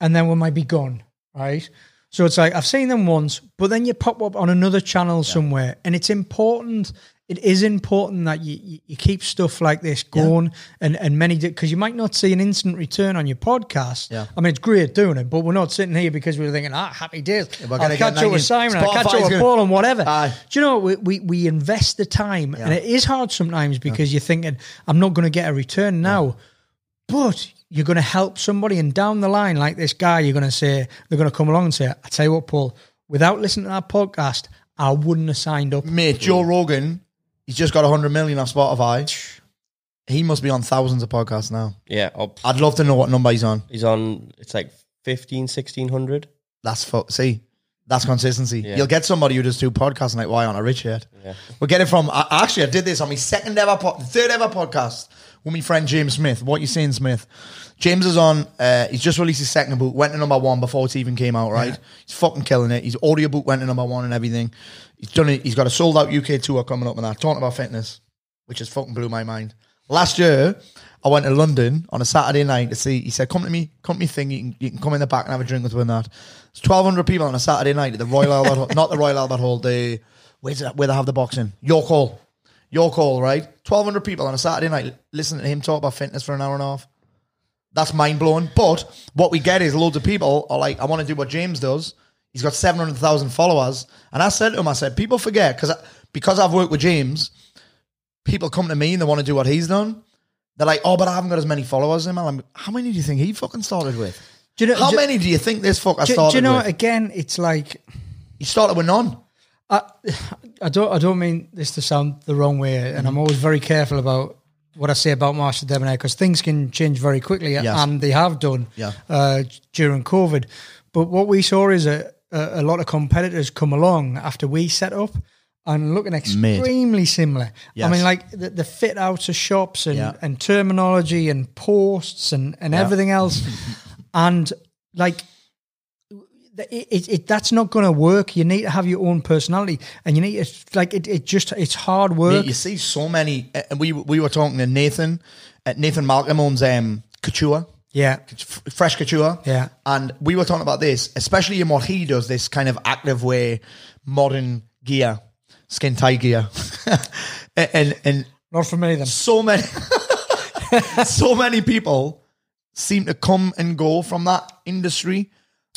and then we might be gone, right? So it's like I've seen them once, but then you pop up on another channel somewhere, and it's important. It is important that you, you, keep stuff like this going, and and many because you might not see an instant return on your podcast. Yeah. I mean it's great doing it, but we're not sitting here because we're thinking, ah, happy days. we're I'll catch up with Simon, I'll catch up with Paul, and whatever. Aye. Do you know we we, we invest the time, and it is hard sometimes because you're thinking, I'm not going to get a return now but you're going to help somebody and down the line like this guy you're going to say they're going to come along and say i tell you what paul without listening to that podcast i wouldn't have signed up Mate, Joe Rogan, he's just got 100 million on Spotify. He must be on thousands of podcasts now. yeah, up. I'd love to know what number he's on. he's on. It's like 15, 1600. That's fu- see, that's consistency. Yeah. You'll get somebody who does two podcasts like why on a rich yet. We'll get it from. I, actually, I did this on my second ever, po- third ever podcast with my friend James Smith. What you saying, Smith? James is on. Uh, he's just released his second book. Went to number one before it even came out. Right? He's fucking killing it. His audio book went to number one and everything. He's done it. He's got a sold out UK tour coming up and that. Talking about fitness, which has fucking blew my mind. Last year, I went to London on a Saturday night to see. He said, "Come to me, come to me thing. You can, you can come in the back and have a drink with me and that." It's twelve hundred people on a Saturday night at the Royal Albert, not the Royal Albert Hall. The where's it, where they have the boxing? York Hall, York Hall, right? Twelve hundred people on a Saturday night listening to him talk about fitness for an hour and a half. That's mind blowing. But what we get is loads of people are like, I want to do what James does. He's got 700,000 followers. And I said to him, I said, people forget because because I've worked with James, people come to me and they want to do what he's done. They're like, oh, but I haven't got as many followers as him. I'm like, how many do you think he fucking started with? Do you know- how do- many do you think this fucker Do, started do you know? with? Again, it's like He started with none. I, I don't I don't mean this to sound the wrong way, and Mm-hmm. I'm always very careful about what I say about Master Debonair because things can change very quickly, Yes. and they have done Yeah. uh, during COVID. But what we saw is a, a, a lot of competitors come along after we set up and looking extremely similar. I mean, like the, the fit outs of shops and, Yeah. and terminology and posts and, and everything else. and like it, it, it that's not going to work. You need to have your own personality, and you need it's like it. It just it's hard work. Mate, you see so many. and we we were talking to Nathan. Uh, Nathan Malcolm owns um, Couture, yeah, Fresh Couture. Yeah. And we were talking about this, especially in what he does, this kind of active way, modern gear, skin tight gear. and, and and not for me then. so many so many people seem to come and go from that industry.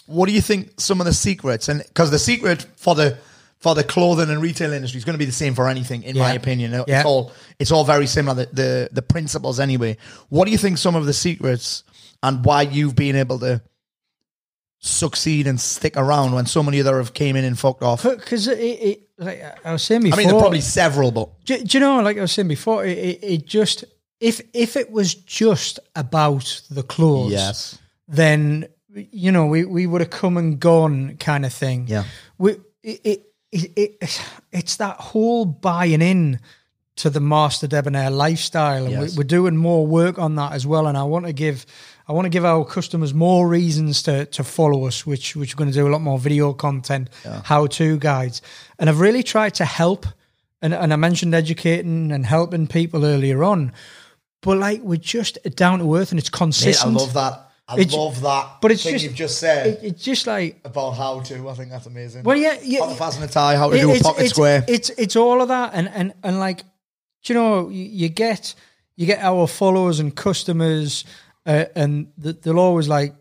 What do you think some of the secrets and because the secret for the for the clothing and retail industry is going to be the same for anything, in my opinion. It's Yeah. all it's all very similar. The, the the principles anyway. What do you think some of the secrets and why you've been able to succeed and stick around when so many other have came in and fucked off? Because it, it, like I was saying before, I mean, there are probably several, but do, do you know, like I was saying before, it, it, it just if if it was just about the clothes, yes, then you know we, we would have come and gone kind of thing. Yeah. we it, it, it, it it's that whole buying in to the master debonair lifestyle, and Yes. we, we're doing more work on that as well. And I want to give I want to give our customers more reasons to to follow us, which which we're going to do a lot more video content, how to guides, and I've really tried to help. And, and I mentioned educating and helping people earlier on, but like we're just down to earth and it's Mate, I consistent. love that. I It's- love that. but it's thing just you've just said. It, it's just like about how to. I think that's amazing. Well, yeah, yeah. How to fasten a tie, how to it- do a pocket it's, square. It's it's all of that, and and and like, do you know, you, you get you get our followers and customers, uh, and th- they'll always like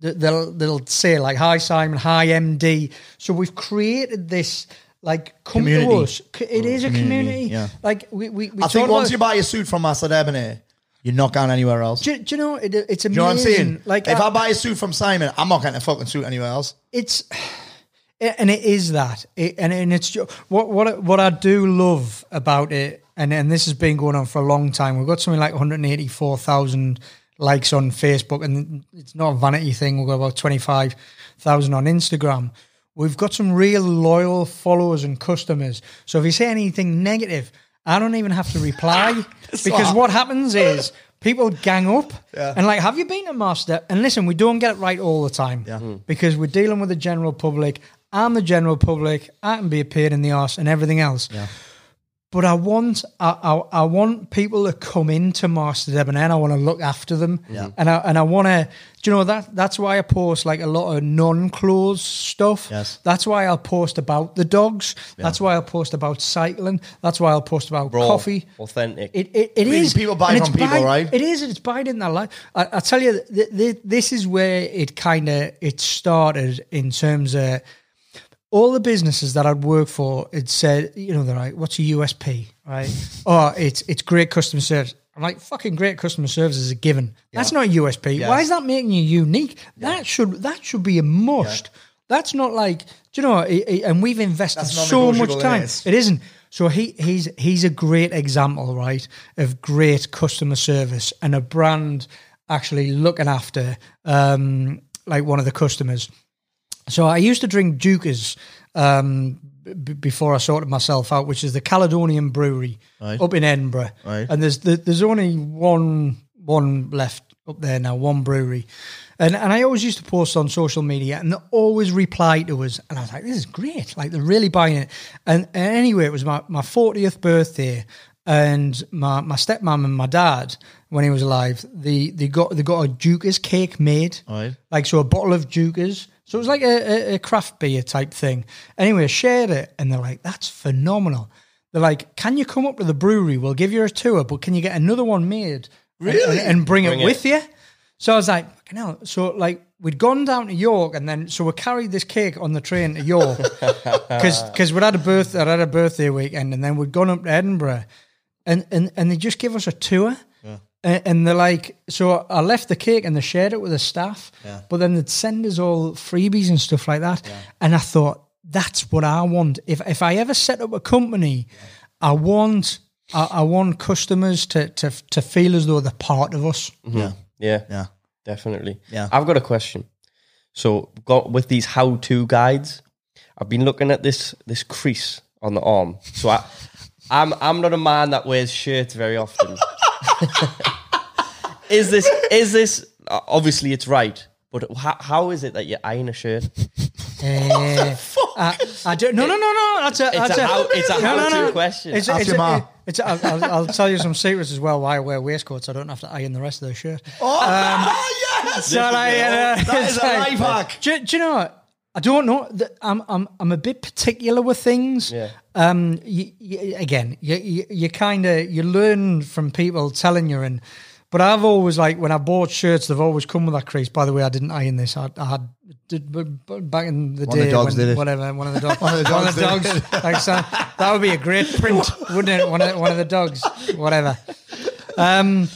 they'll they'll say like, "Hi Simon, hi MD." So we've created this. Like come Community. to us. It is a community, community. yeah. Like we we, we I think once about- you buy a suit from Master Debonair, you're not going anywhere else. Do do, you know it, it's amazing. you know what I'm saying? Like if I- I buy a suit from Simon, I'm not getting a fucking suit anywhere else. it's and it is that it, and and it's what what what I do love about it and and this has been going on for a long time we've got something like 184,000 likes on Facebook and it's not a vanity thing we've got about 25,000 on Instagram we've got some real loyal followers and customers so if you say anything negative I don't even have to reply because what happens is people gang up and like, have you been a master? And listen, we don't get it right all the time hmm. because we're dealing with the general public. I'm the general public. I can be a pain in the ass and everything else. But I want I, I, I want people to come into Master Debonair and I want to look after them. And I and I want to do you know that that's why I post like a lot of non-clothes stuff. Yes. That's why I'll post about the dogs. That's why I'll post about cycling. That's why I'll post about Raw, coffee. authentic. It, it, it is. people buy from people, right? It is. It's buying in their life. I, I tell you, th- th- this is where it kind of it started in terms of all the businesses that I'd worked for. It said, you know, they're like, "What's a USP?" Right? oh, it's it's great customer service. I'm like, fucking great customer service is a given. That's not a USP. Why is that making you unique? That should that should be a must. That's not like, do you know? It, it- and we've invested so much time. it is. It isn't. So he he's he's a great example, right, of great customer service and a brand actually looking after um, like one of the customers. So I used to drink Deuchars um, b- before I sorted myself out, which is the Caledonian Brewery up in Edinburgh. Right. And there's the, there's only one one left up there now, one brewery. And and I always used to post on social media and they always reply to us. And I was like, this is great. Like they're really buying it. And, and anyway, it was my, my 40th birthday. And my, my stepmom and my dad, when he was alive, they, they got they got a Deuchars cake made Right. like so a bottle of Deuchars. So it was like a, a, a craft beer type thing. Anyway, I shared it, and they're like, "That's phenomenal." They're like, "Can you come up to the brewery? We'll give you a tour, but can you get another one made, and- Really? and, and bring, Bring it, it. with you?" So I was like, fucking hell. So like we'd gone down to York and then so we carried this cake on the train to York because we'd had a birth I'd had a birthday weekend and then we'd gone up to Edinburgh and and, and they just give us a tour. And, and they're like, so I left the cake and they shared it with the staff, but then they'd send us all freebies and stuff like that. And I thought, that's what I want. If if I ever set up a company, I want I, I want customers to, to to feel as though they're part of us. Mm-hmm. Yeah. Yeah, Yeah. definitely. Yeah. I've got a question. So, got with these how-to guides, I've been looking at this this crease on the arm. So, I, I'm I'm not a man that wears shirts very often. is this is this uh, obviously it's right, but how, how is it that you iron a shirt? Eh, I, I don't. No, no, no, no. That's a. It's that's a how- it's a no, no, no. question. It's, Ask it's, your ma. a, it's a, I'll, I'll tell you some secrets as well. Why I wear waistcoats? I don't have to iron the rest of the shirt. Oh, yes! So like, uh, That is it's a life hack. Do, do you know? what? I don't know. I'm I'm I'm a bit particular with things. Yeah. Um. You, you, again, you you, you kind of you learn from people telling you and. But I've always like when I bought shirts, they've always come with that crease. By the way, I didn't iron this. I, I had did, b- b- back in the One day the dogs when whatever one of the dogs One of the one of the dogs dogs like so, that would be a great print, wouldn't it? One of one of the dogs, whatever. Um,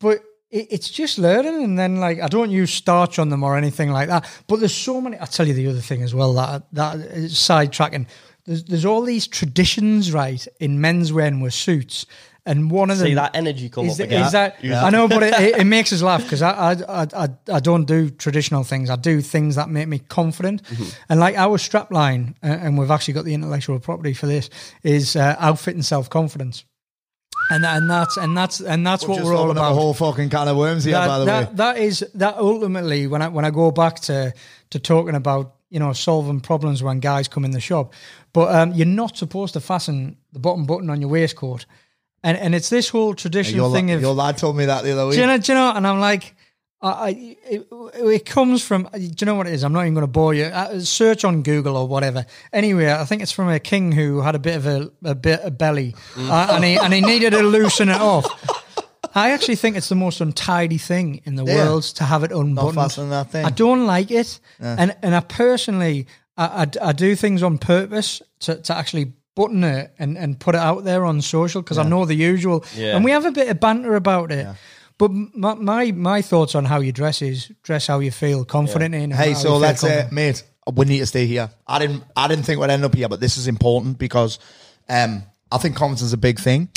but it, it's just learning, and then like I don't use starch on them or anything like that. But there's so many. I'll tell you the other thing as well that that is sidetracking. There's there's all these traditions, right, in men's menswear with suits, and one of them See that energy come is, up again. is that I know, but it, it, it makes us laugh because I, I I I I don't do traditional things. I do things that make me confident, Mm-hmm. and like our strapline, uh, and we've actually got the intellectual property for this is uh, outfit and self confidence, and and that's and that's and that's what Just we're all opened about. a whole fucking can of worms here, that, by the that, way. that is that ultimately when I when I go back to to talking about you know solving problems when guys come in the shop, but um, you're not supposed to fasten the bottom button on your waistcoat, and and it's this whole traditional Your, thing of your lad told me that the other week. do you know, do you know? And I'm like, I, I, it, it comes from. Do you know what it is? I'm not even going to bore you. Uh, search on Google or whatever. Anyway, I think it's from a king who had a bit of a, a bit of belly, uh, and he and he needed to loosen it off. I actually think it's the most untidy thing in the Yeah. world to have it unbuttoned. fastening that thing. I don't like it, and and I personally, I, I, I do things on purpose to, to actually button it and, and put it out there on social because I know the usual, Yeah. and we have a bit of banter about it. But my, my my thoughts on how you dress is dress how you feel confident in. Hey, so let's uh, mate. We need to stay here. I didn't. I didn't think we'd end up here, but this is important because um, I think confidence is a big thing.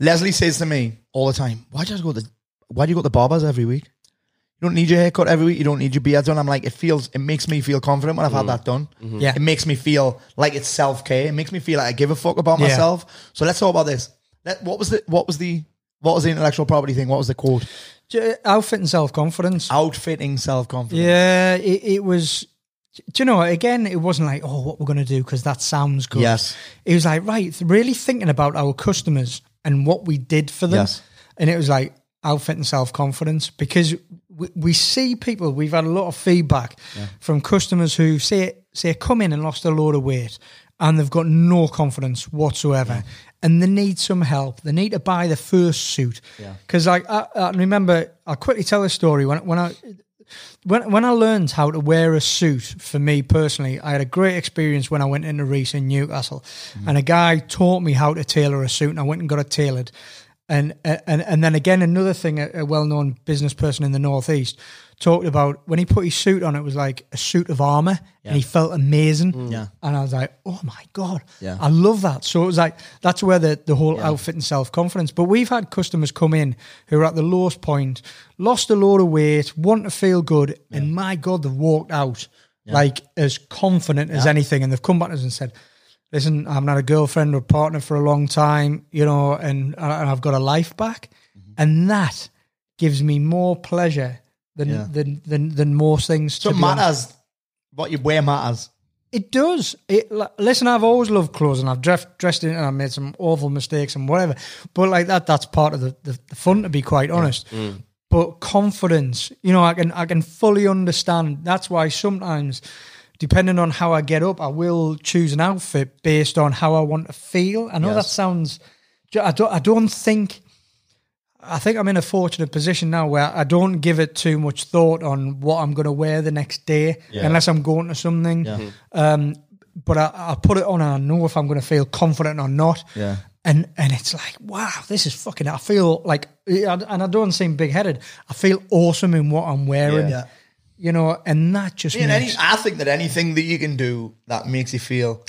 Leslie says to me all the time, "Why do you go to Why do you go to the barbers every week? You don't need your haircut every week. You don't need your beard done." I'm like, it feels. It makes me feel confident when I've had mm. that done. Mm-hmm. Yeah. It makes me feel like it's self care. It makes me feel like I give a fuck about Yeah. myself. So let's talk about this. Let, what was the What was the What was the intellectual property thing? What was the quote? J- outfit and self confidence. Outfitting self confidence. Yeah, it, it was. Do you know? Again, it wasn't like, oh, what we're going to do because that sounds good. Yes. it was like right, really thinking about our customers and what we did for them. Yes. and it was like outfit and self confidence because we, we see people. We've had a lot of feedback from customers who say say come in and lost a load of weight and they've got no confidence whatsoever. And they need some help. They need to buy the first suit. Because like I, I remember, I'll quickly tell a story when when I when when I learned how to wear a suit for me personally, I had a great experience when I went into Reiss in Newcastle, mm-hmm. and a guy taught me how to tailor a suit, and I went and got it tailored. And and and then again, another thing, a, a well-known business person in the northeast talked about when he put his suit on, it was like a suit of armor, and he felt amazing. Mm. Yeah. and I was like, oh my god, Yeah. I love that. So it was like that's where the the whole outfit and self confidence. But we've had customers come in who are at the lowest point, lost a load of weight, want to feel good, and my god, they've walked out like as confident as anything, and they've come back to us and said. Listen, I haven't had a girlfriend or partner for a long time, you know, and, and I've got a life back, Mm-hmm. and that gives me more pleasure than Yeah. than, than than most things. So to it be honest. matters. What you wear matters. It does. It li- listen. I've always loved clothes, and I've dressed dressed in, it and I've made some awful mistakes and whatever. But like that—that's part of the, the, the fun, to be quite honest. But confidence, you know, I can I can fully understand. That's why sometimes, depending on how I get up, I will choose an outfit based on how I want to feel. I know Yes. that sounds. I don't. I don't think. I think I'm in a fortunate position now where I don't give it too much thought on what I'm going to wear the next day, unless I'm going to something. Um, but I, I put it on and I know if I'm going to feel confident or not. Yeah. And and it's like, wow, this is fucking. I feel like, and I don't seem big headed. I feel awesome in what I'm wearing. Yeah. You know, and that just Yeah, and any, I think that anything that you can do that makes you feel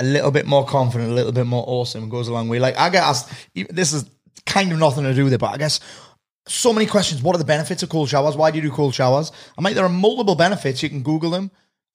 a little bit more confident, a little bit more awesome, goes a long way. Like I get asked, this is kind of nothing to do with it, but I guess so many questions. What are the benefits of cold showers? Why do you do cold showers? I'm like, there are multiple benefits. You can Google them.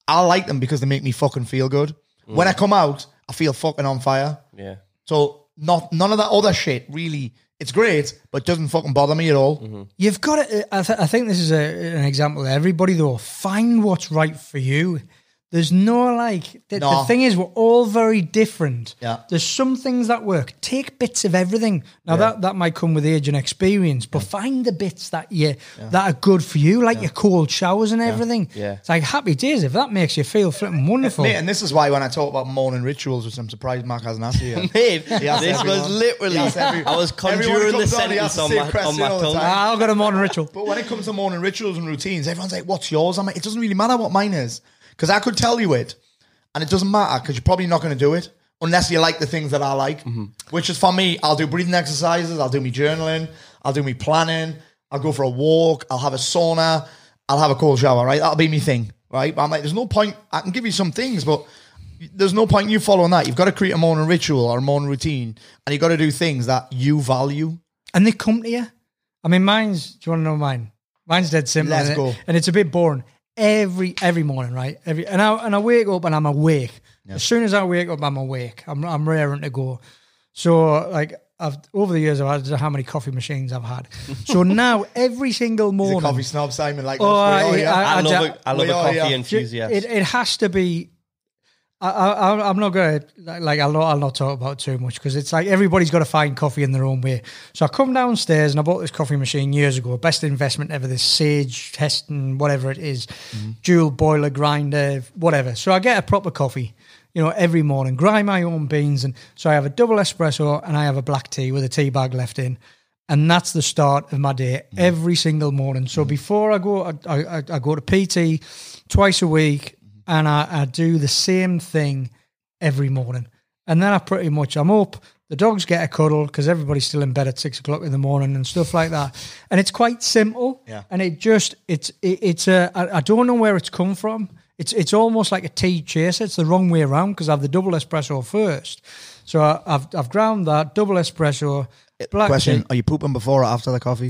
I like them because they make me fucking feel good. Mm. When I come out, I feel fucking on fire. Yeah. So not none of that other shit really. It's great, but doesn't fucking bother me at all. Mm-hmm. You've got to. I, th- I think this is a, an example. of Everybody though, find what's right for you. There's no like. The, No. the thing is, we're all very different. Yeah. There's some things that work. Take bits of everything. Now that that might come with age and experience, but find the bits that you that are good for you, like your cold showers and everything. Yeah. It's like happy days if that makes you feel flipping wonderful. Mate, and this is why when I talk about morning rituals, which I'm surprised Mark hasn't asked you yet. Mate, this was literally. Every- I was everyone conjuring the comes on, sentence on my, on my all the tongue. Ah, I've got a morning ritual. But when it comes to morning rituals and routines, everyone's like, "What's yours?" I'm like, "It doesn't really matter what mine is because I could tell you it, and it doesn't matter because you're probably not going to do it unless you like the things that I like. Mm-hmm. Which is for me, I'll do breathing exercises, I'll do me journaling, I'll do me planning, I'll go for a walk, I'll have a sauna, I'll have a cold shower. Right, that'll be me thing. Right, but I'm like, there's no point. I can give you some things, but there's no point in you following that. You've got to create a morning ritual or a morning routine, and you've got to do things that you value. and they come to you. I mean, mine's. Do you want to know mine? Mine's dead simple. Let's and it- go. and it's a bit boring. Every every morning, right? Every and I and I wake up and I'm awake. As soon as I wake up, I'm awake. I'm I'm raring to go. So like I've over the years I've had I don't know how many coffee machines I've had. So now every single He's a morning, coffee snob, Simon. Like, Oh, us. I- are, yeah. I- I, love I- a, I love a are, coffee yeah. enthusiast. it, it has to be. I, I, I'm not gonna like I'll not I'll not talk about it too much because it's like everybody's got to find coffee in their own way. So I come downstairs and I bought this coffee machine years ago. Best investment ever. This Sage Heston, whatever it is, mm-hmm. dual boiler grinder, whatever. So I get a proper coffee, you know, every morning. Grind my own beans, and so I have a double espresso and I have a black tea with a tea bag left in. And that's the start of my day mm-hmm. every single morning. So mm-hmm. before I go, I, I, I go to PT twice a week, and I, I do the same thing every morning. And then I pretty much I'm up. The dogs get a cuddle because everybody's still in bed at six o'clock in the morning and stuff like that. And it's quite simple. Yeah. And it just it's it, it's a I, I don't know where it's come from. It's it's almost like a tea chaser. It's the wrong way around because I have the double espresso first. So I, I've I've ground that double espresso. Eh, black Question: tea. Are you pooping before or after the coffee?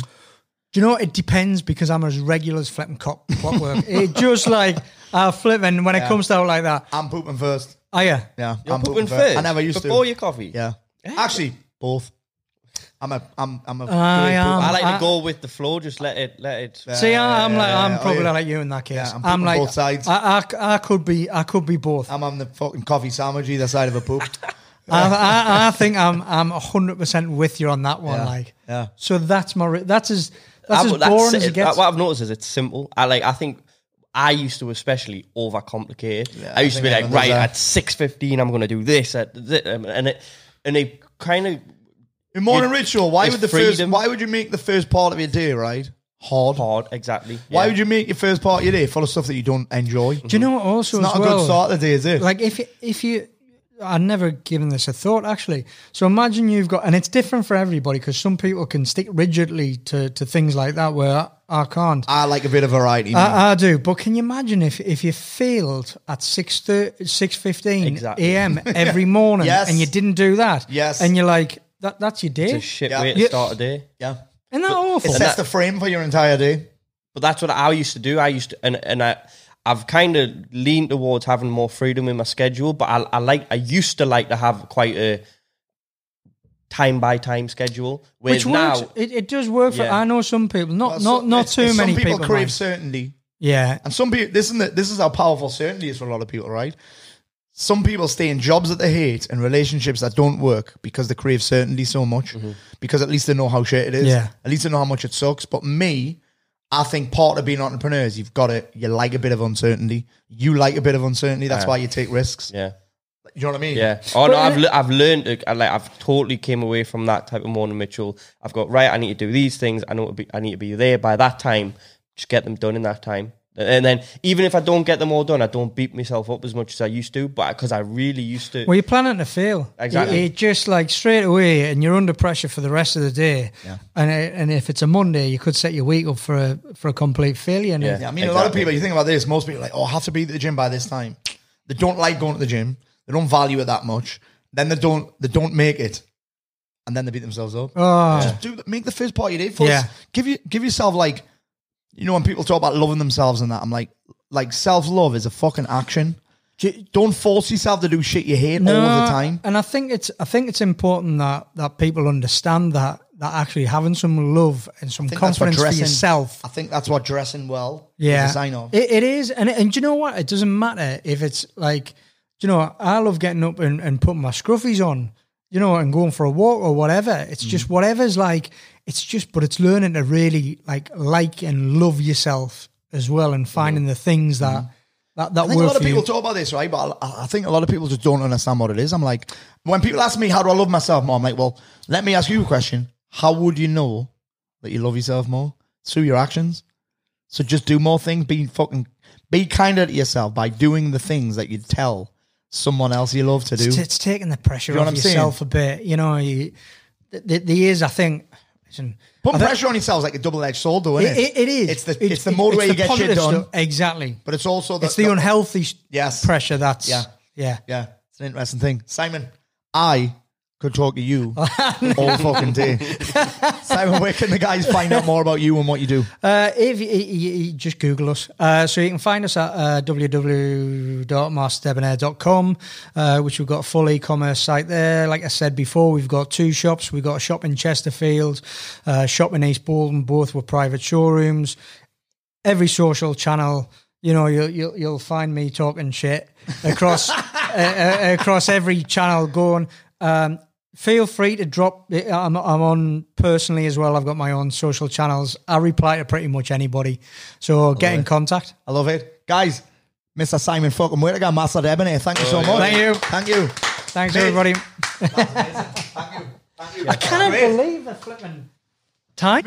Do you know it depends because I'm as regular as flipping clock, clockwork. it just like I flip and when it comes to out like that, I'm pooping first. oh yeah, Yeah, You're I'm pooping first. I never used before to. your coffee. Yeah, actually, both. I'm a, I'm, I'm a. I great am. pooper. I like I- to go with the flow. Just let it, let it. See, I- I'm like I'm yeah, probably oh, yeah. like you in that case. Yeah, I'm I'm, pooping like both sides. I, I, I could be I could be both. I'm on the fucking coffee sandwich either side of a poop. I, I, I think I'm I'm hundred percent with you on that one. Yeah, Like, yeah. So that's my re- that's as that's I- as boring as it. it gets. What I've noticed is it's simple. I like. I think I used to especially overcomplicate. Yeah, I used I to be think like, right that. at six fifteen, I'm going to do this, at th- um, and it and it kind of In morning You- ritual, why would the first? Why would you make the first part of your day right hard? hard. Exactly. Why would you make your first part of your day full of stuff that you don't enjoy? Do you know what also It's not as a well? good start of the day, is it? Like if you, if you, I've never given this a thought actually. So imagine you've got, and it's different for everybody because some people can stick rigidly to to things like that where I, I can't. I like a bit of variety. I, I do, but can you imagine if if you failed at 6 6.15 Exactly. a.m. every morning Yes. and you didn't do that? Yes. And you're like, that that's your day? It's a shit Yeah. way to Yeah. start a day. yeah, Isn't that awful? it sets the frame for your entire day. But that's what I used to do. I used to, and and I, I've kind of leaned towards having more freedom in my schedule. But I, I like, I used to like to have quite a time by time schedule. Whereas Which now, works. It, it does work for. Yeah. I know some people, not Well, not so- not too many Some people, people. crave mind. certainty, Yeah, and some people. This is the, this is how powerful certainty is for a lot of people, right? Some people stay in jobs that they hate and relationships that don't work because they crave certainty so much. Mm-hmm. Because at least they know how shit it is. Yeah. At least they know how much it sucks. But me, I think part of being entrepreneurs, you've got to you like a bit of uncertainty. You like a bit of uncertainty. That's why you take risks. yeah, You know what I mean? Yeah. Oh no, I've le- I've learned to, I, like I've totally came away from that type of morning ritual. I've got right. I need to do these things. I know to be, I need to be there by that time. Just get them done in that time. And then even if I don't get them all done, I don't beat myself up as much as I used to. But because I really used to. Well, you're planning to fail. Exactly. It, it just like straight away, and you're under pressure for the rest of the day. Yeah. And it, and if it's a Monday, you could set your week up for a for a complete failure. Yeah. Yeah, I mean, a lot of people, you think about this, most people are like, oh, I have to be at the gym by this time. They don't like going to the gym. They don't value it that much. Then they don't they don't make it. And then they beat themselves up. Oh. Just do make the first part you did. first. Yeah. Give you give yourself like you know when people talk about loving themselves and that, I'm like like self love is a fucking action. Don't force yourself to do shit you hate all of the time. And I think it's I think it's important that that people understand that that actually having some love and some I think that's what confidence for yourself. I think that's what dressing well Yeah, is a sign of. It, it is, and and do you know what? It doesn't matter if it's like, you know, I love getting up and, and putting my scruffies on, you know, and going for a walk or whatever. It's Mm. just whatever's like. It's just, but it's learning to really like like and love yourself as well, and finding the things that that that Mm. I think a lot of people you. talk about this, right? But I, I think a lot of people just don't understand what it is. I'm like, when people ask me how do I love myself more, I'm like, well, let me ask you a question. How would you know that you love yourself more? Through your actions. So just do more things. Be fucking, be kinder to yourself by doing the things that you tell someone else you love to do. It's, it's taking the pressure You know off I'm saying? yourself a bit. You know, you, the, the, the years I think. Listen, I think- pressure on yourself is like a double edged sword, though, isn't It, it? it, is. It's the it's, the mode where you get shit done, stuff. Exactly. but it's also the, it's the, unhealthy Yes. pressure that's Yeah. yeah Yeah, it's an interesting thing. Simon, I could talk to you all fucking day. Simon, where can the guys find out more about you and what you do? uh, if you, you, you just google us. Uh, so you can find us at uh, www.masterdebonair.com uh, which we've got a full e-commerce site there. Like I said before we've got two shops. We've got a shop in Chesterfield uh, shop in East Boldon both were private showrooms. Every social channel you know you'll you'll, you'll find me talking shit across uh, uh, across every channel going. Um, feel free to drop I'm, I'm on personally as well i've got my own social channels i reply to pretty much anybody so get in contact I love it. Guys, Mr. Simon fucking Whittaker, Master Debonair, thank you so much. Thank you. Thank you. thanks Mate. everybody Thank you. Thank you. i cannot Great. believe the flipping time